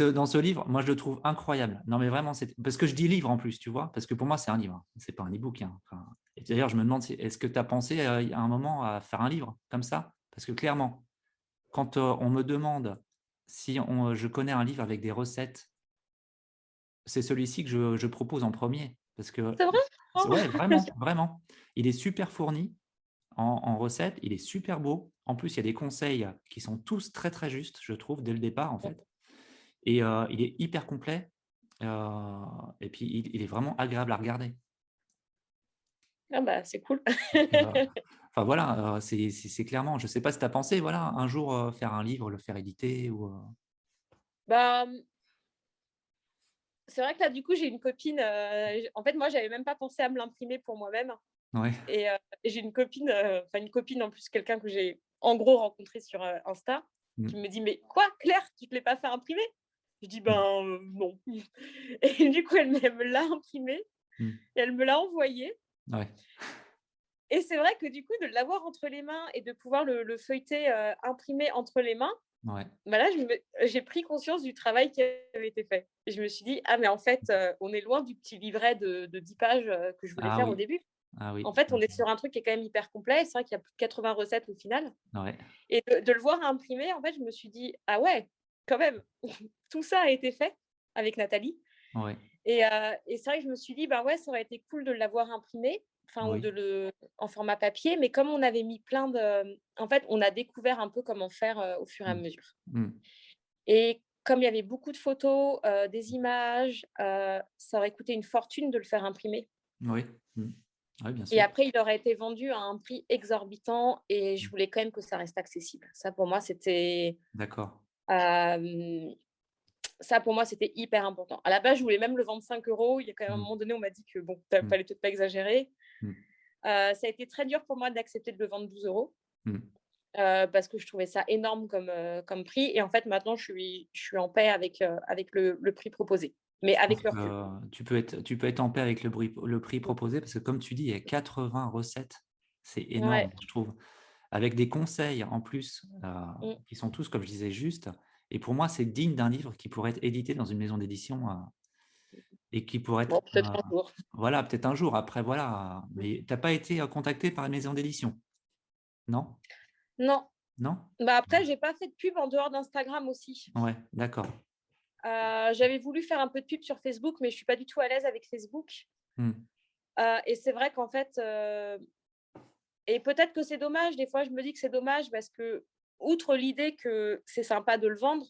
dans ce livre, moi, je le trouve incroyable. Non, mais vraiment, c'est parce que je dis livre en plus, tu vois, parce que pour moi, c'est un livre. C'est pas un e-book. Hein. D'ailleurs, je me demande, est-ce que tu as pensé à, un moment à faire un livre comme ça? Parce que clairement, quand euh, on me demande si on, je connais un livre avec des recettes, c'est celui-ci que je, propose en premier. Parce que, c'est vrai? Ouais, vraiment, vraiment. Il est super fourni en, en recettes, il est super beau. En plus, il y a des conseils qui sont tous très, très justes, je trouve, dès le départ, en fait. Et il est hyper complet. et puis, il, est vraiment agréable à regarder. Ah bah, c'est cool. enfin voilà, c'est clairement, je ne sais pas si tu as pensé, voilà, un jour faire un livre, le faire éditer ou. Bah, mmh, c'est vrai que là, du coup, j'ai une copine. en fait, moi, j'avais même pas pensé à me l'imprimer pour moi-même. Ouais. Et, j'ai une copine, enfin une copine en plus, quelqu'un que j'ai en gros rencontré sur Insta, qui mmh. me dit Mais quoi, Claire, tu ne te l'es pas fait imprimer? Je dis, ben non. Et du coup, elle me l'a imprimé mmh. et elle me l'a envoyé. Et c'est vrai que du coup, de l'avoir entre les mains et de pouvoir le, feuilleter imprimé entre les mains, ouais. bah là, j'ai pris conscience du travail qui avait été fait. Et je me suis dit, ah, mais en fait, on est loin du petit livret de, de 10 pages que je voulais ah faire au début. Ah, oui. En fait, on est sur un truc qui est quand même hyper complet. C'est vrai qu'il y a plus de 80 recettes au final. Et de, de, le voir imprimer, en fait, je me suis dit, ah ouais, quand même, tout ça a été fait avec Nathalie. Et, et c'est vrai que je me suis dit, bah ouais, ça aurait été cool de l'avoir imprimé, enfin, de le, en format papier, mais comme on avait mis plein de. En fait, on a découvert un peu comment faire au fur et à mmh. mesure. Mmh. Et comme il y avait beaucoup de photos, des images, ça aurait coûté une fortune de le faire imprimer. Oui. Mmh. bien sûr. Et après, il aurait été vendu à un prix exorbitant et je voulais quand même que ça reste accessible. Ça, pour moi, c'était. D'accord ça, pour moi, c'était hyper important. À la base, je voulais même le vendre 5 euros. Il y a quand même un mmh. moment donné, on m'a dit que bon, tu mmh. fallait peut-être pas exagérer. Mmh. ça a été très dur pour moi d'accepter de le vendre 12 euros. parce que je trouvais ça énorme comme, comme prix. Et en fait, maintenant, je suis, je suis en paix avec, avec le, le, prix proposé. Mais avec le tu, peux être, tu peux être en paix avec le prix proposé parce que, comme tu dis, il y a 80 recettes. C'est énorme, je trouve avec des conseils en plus mmh. qui sont tous, comme je disais, justes. Et pour moi, c'est digne d'un livre qui pourrait être édité dans une maison d'édition et qui pourrait être. peut-être un jour. Voilà, peut-être un jour. Après, voilà. Mais tu n'as pas été contacté par une maison d'édition? Non? Non. Non? Bah Après, je n'ai pas fait de pub en dehors d'Instagram aussi. Ouais, d'accord. J'avais voulu faire un peu de pub sur Facebook, mais je ne suis pas du tout à l'aise avec Facebook. Mmh. et c'est vrai qu'en fait, et peut-être que c'est dommage, des fois je me dis que c'est dommage parce que, outre l'idée que c'est sympa de le vendre,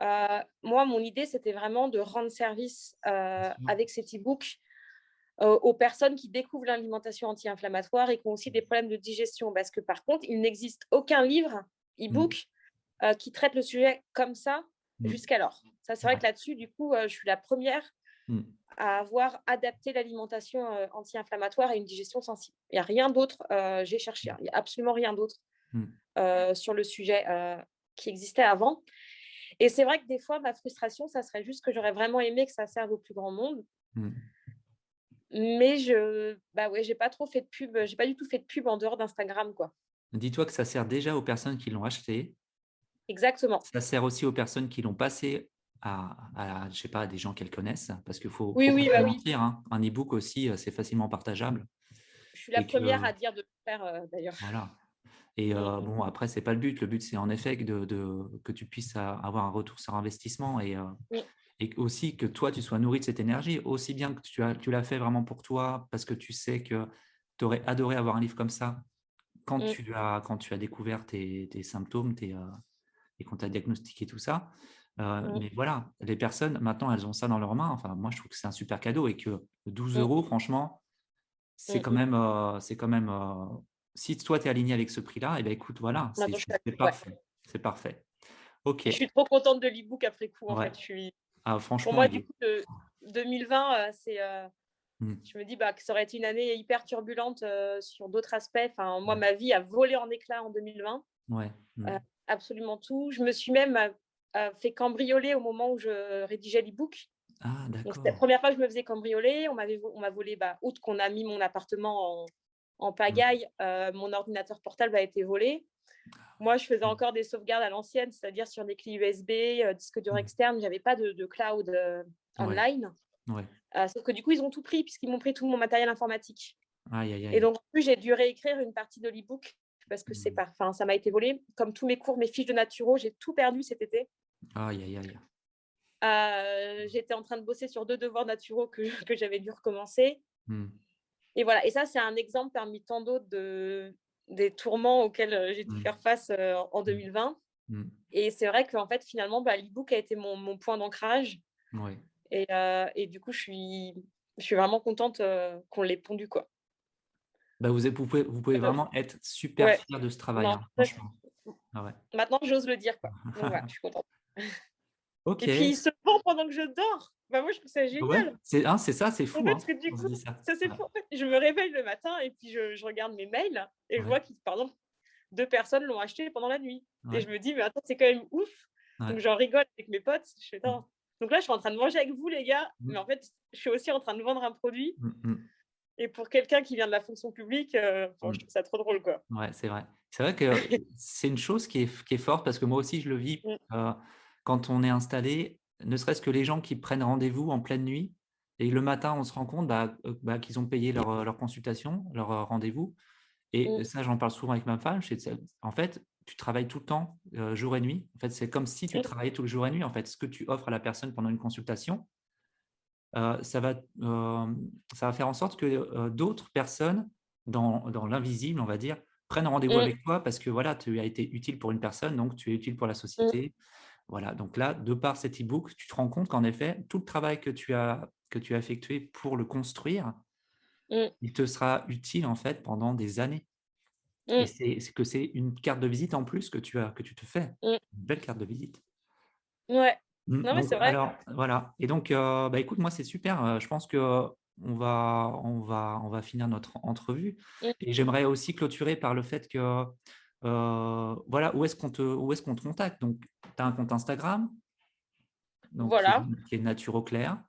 euh, moi, mon idée, c'était vraiment de rendre service euh, avec cet e-book euh, aux personnes qui découvrent l'alimentation anti-inflammatoire et qui ont aussi des problèmes de digestion. Parce que par contre, il n'existe aucun livre e-book mmh. qui traite le sujet comme ça mmh. jusqu'alors. Ça, c'est vrai que là-dessus, du coup, je suis la première mmh à avoir adapté l'alimentation anti-inflammatoire à une digestion sensible. Il n'y a rien d'autre, j'ai cherché, hein, il n'y a absolument rien d'autre mmh. sur le sujet qui existait avant. Et c'est vrai que des fois, ma frustration, ça serait juste que j'aurais vraiment aimé que ça serve au plus grand monde. Mmh. Mais je bah ouais, j'ai pas trop fait de pub, j'ai pas du tout fait de pub en dehors d'Instagram quoi. Dis-toi que ça sert déjà aux personnes qui l'ont acheté. Exactement. Ça sert aussi aux personnes qui l'ont passé à, je sais pas, des gens qu'elles connaissent, parce qu'il faut, oui, oui, bah mentir. Hein. Un e-book aussi, euh, c'est facilement partageable. Je suis la première à dire de le faire euh, d'ailleurs. Voilà. Et euh, bon, après, c'est pas le but. Le but, c'est en effet de, de, que tu puisses avoir un retour sur investissement et, et aussi que toi, tu sois nourri de cette énergie, aussi bien que tu, as, tu l'as fait vraiment pour toi, parce que tu sais que tu aurais adoré avoir un livre comme ça quand, mmh. tu, as, quand tu as découvert tes, tes symptômes tes, et qu'on t'a diagnostiqué tout ça. Euh, mmh. Mais voilà, les personnes, maintenant, elles ont ça dans leurs mains. Enfin, moi, je trouve que c'est un super cadeau et que 12 mmh. euros, franchement, c'est mmh, quand même, euh, c'est quand même. Euh, si toi, tu es aligné avec ce prix-là, et eh ben, écoute, voilà, c'est parfait. C'est parfait. Ok. Je suis trop contente de l'e-book après coup. En fait, je suis. Ah, franchement. Pour moi, du coup, 2020, c'est. Je me dis bah, que ça aurait été une année hyper turbulente sur d'autres aspects. Enfin, moi, ma vie a volé en éclats en 2020. Ouais. absolument tout. Je me suis même fait cambrioler au moment où je rédigeais l'e-book. Ah, c'était la première fois que je me faisais cambrioler. On m'a volé, bah, outre qu'on a mis mon appartement en pagaille, mon ordinateur portable a été volé. Moi, je faisais encore des sauvegardes à l'ancienne, c'est-à-dire sur des clés USB, disque dur externe. Je n'avais pas de, cloud online. sauf que du coup, ils ont tout pris puisqu'ils m'ont pris tout mon matériel informatique. Et donc, plus, j'ai dû réécrire une partie de l'e-book parce que c'est mmh. enfin, ça m'a été volé. Comme tous mes cours, mes fiches de naturo, j'ai tout perdu cet été. Aïe, aïe, aïe. Euh, j'étais en train de bosser sur deux devoirs naturaux que, que j'avais dû recommencer. Mmh. Et voilà, et ça, c'est un exemple parmi tant d'autres de, des tourments auxquels euh, j'ai dû mmh. faire face euh, en 2020. Et c'est vrai qu'en fait, finalement, bah, l'e-book a été mon, mon point d'ancrage. Et, et, du coup, je suis, je suis vraiment contente qu'on l'ait pondu. Quoi. Bah, vous, vous, pouvez, vous pouvez vraiment être super fier de ce travail, hein, franchement. Ah Maintenant, j'ose le dire. Quoi. je suis contente. Et puis, il se vend pendant que je dors. Bah, moi, je trouve ça génial. C'est hein, ça, c'est fou. En fait, hein, du coup, ça, c'est fou. je me réveille le matin et puis je, je regarde mes mails et je vois que, par exemple, deux personnes l'ont acheté pendant la nuit. Et je me dis, mais attends, c'est quand même ouf. Donc, j'en rigole avec mes potes. Je fais, mmh. Donc là, je suis en train de manger avec vous, les gars. Mmh. Mais en fait, je suis aussi en train de vendre un produit. Mmh, et pour quelqu'un qui vient de la fonction publique, euh, je trouve ça trop drôle. Quoi. Ouais, c'est vrai. C'est vrai que c'est une chose qui est, qui est, forte parce que moi aussi, je le vis mmh. euh, quand on est installé, ne serait-ce que les gens qui prennent rendez-vous en pleine nuit et le matin, on se rend compte bah, euh, bah, qu'ils ont payé leur, leur consultation, leur rendez-vous. Et mmh. ça, j'en parle souvent avec ma femme. En fait, tu travailles tout le temps, jour et nuit. En fait, c'est comme si tu mmh. travaillais tout le jour et nuit. En fait, ce que tu offres à la personne pendant une consultation, ça, va, euh, ça va faire en sorte que euh, d'autres personnes dans, dans l'invisible, on va dire, prennent rendez-vous mmh. avec toi parce que voilà, tu as été utile pour une personne, donc tu es utile pour la mmh. société. Voilà, donc là, de par cet e-book, tu te rends compte qu'en effet, tout le travail que tu as, que tu as effectué pour le construire, mmh. il te sera utile en fait pendant des années. Et c'est que c'est une carte de visite en plus que tu as, que tu te fais. Une belle carte de visite. Ouais, non, mais c'est vrai. Alors, voilà. Et donc, euh, bah, écoute, moi, c'est super. Euh, je pense que on va, on va, on va finir notre entrevue. Mmh. Et j'aimerais aussi clôturer par le fait que, euh, voilà, où est-ce qu'on te, où est-ce qu'on te contacte? Donc, tu as un compte Instagram, donc, voilà. qui, est, Naturo Claire.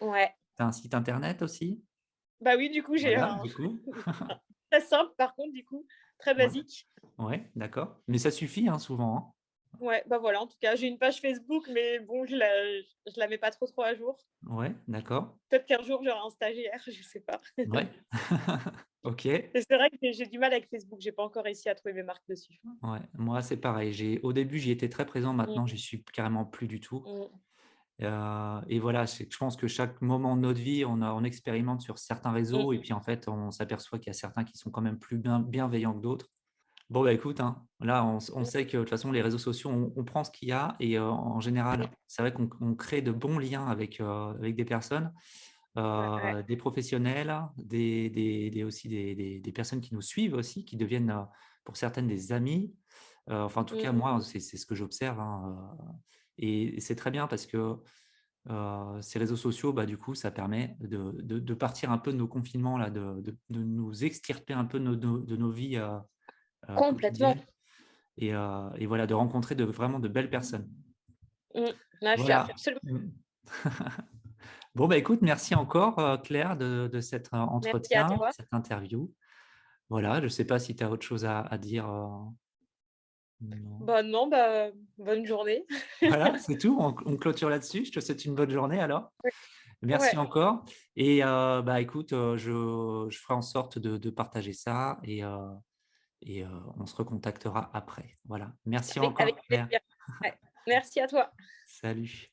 Ouais. Tu as un site internet aussi? Bah oui, du coup, j'ai un. très simple, par contre, du coup, très basique. Ouais, d'accord. Mais ça suffit, hein, souvent. Hein. Ouais, bah voilà, en tout cas, j'ai une page Facebook, mais bon, je la, je la mets pas trop trop à jour. Ouais, d'accord. Peut-être qu'un jour, j'aurai un stagiaire, je sais pas. Ouais, ok. C'est vrai que j'ai du mal avec Facebook, j'ai pas encore réussi à trouver mes marques dessus. Ouais, moi, c'est pareil. J'ai, au début, j'y étais très présent, maintenant, mmh. j'y suis carrément plus du tout. Mmh. Euh, et voilà, je pense que chaque moment de notre vie, on, a, on expérimente sur certains réseaux, et mmh. puis en fait, on s'aperçoit qu'il y a certains qui sont quand même plus bien, bienveillants que d'autres. Bon, bah écoute, hein, là, on, sait que de toute façon, les réseaux sociaux, on, prend ce qu'il y a et euh, en général, c'est vrai qu'on crée de bons liens avec, euh, avec des personnes, euh, des professionnels, des, des, aussi des, des, personnes qui nous suivent aussi, qui deviennent pour certaines des amis. enfin, en tout cas, moi, c'est ce que j'observe. Hein, et, c'est très bien parce que ces réseaux sociaux, bah, du coup, ça permet de, de, partir un peu de nos confinements, là, de, de nous extirper un peu de nos, de nos vies euh, Complètement. Et, euh, et, voilà, de rencontrer de, vraiment de belles personnes. Mmh. absolument. Mmh. bon, bah écoute, merci encore euh, Claire de, de cet entretien, cette interview. Voilà, je ne sais pas si tu as autre chose à, à dire. Non. Bah non, bah, bonne journée. voilà, c'est tout. On, clôture là-dessus. Je te souhaite une bonne journée alors. Merci encore. Et bah écoute, je, je, ferai en sorte de, de partager ça et, et on se recontactera après. Voilà. Merci encore. Merci à toi. Salut.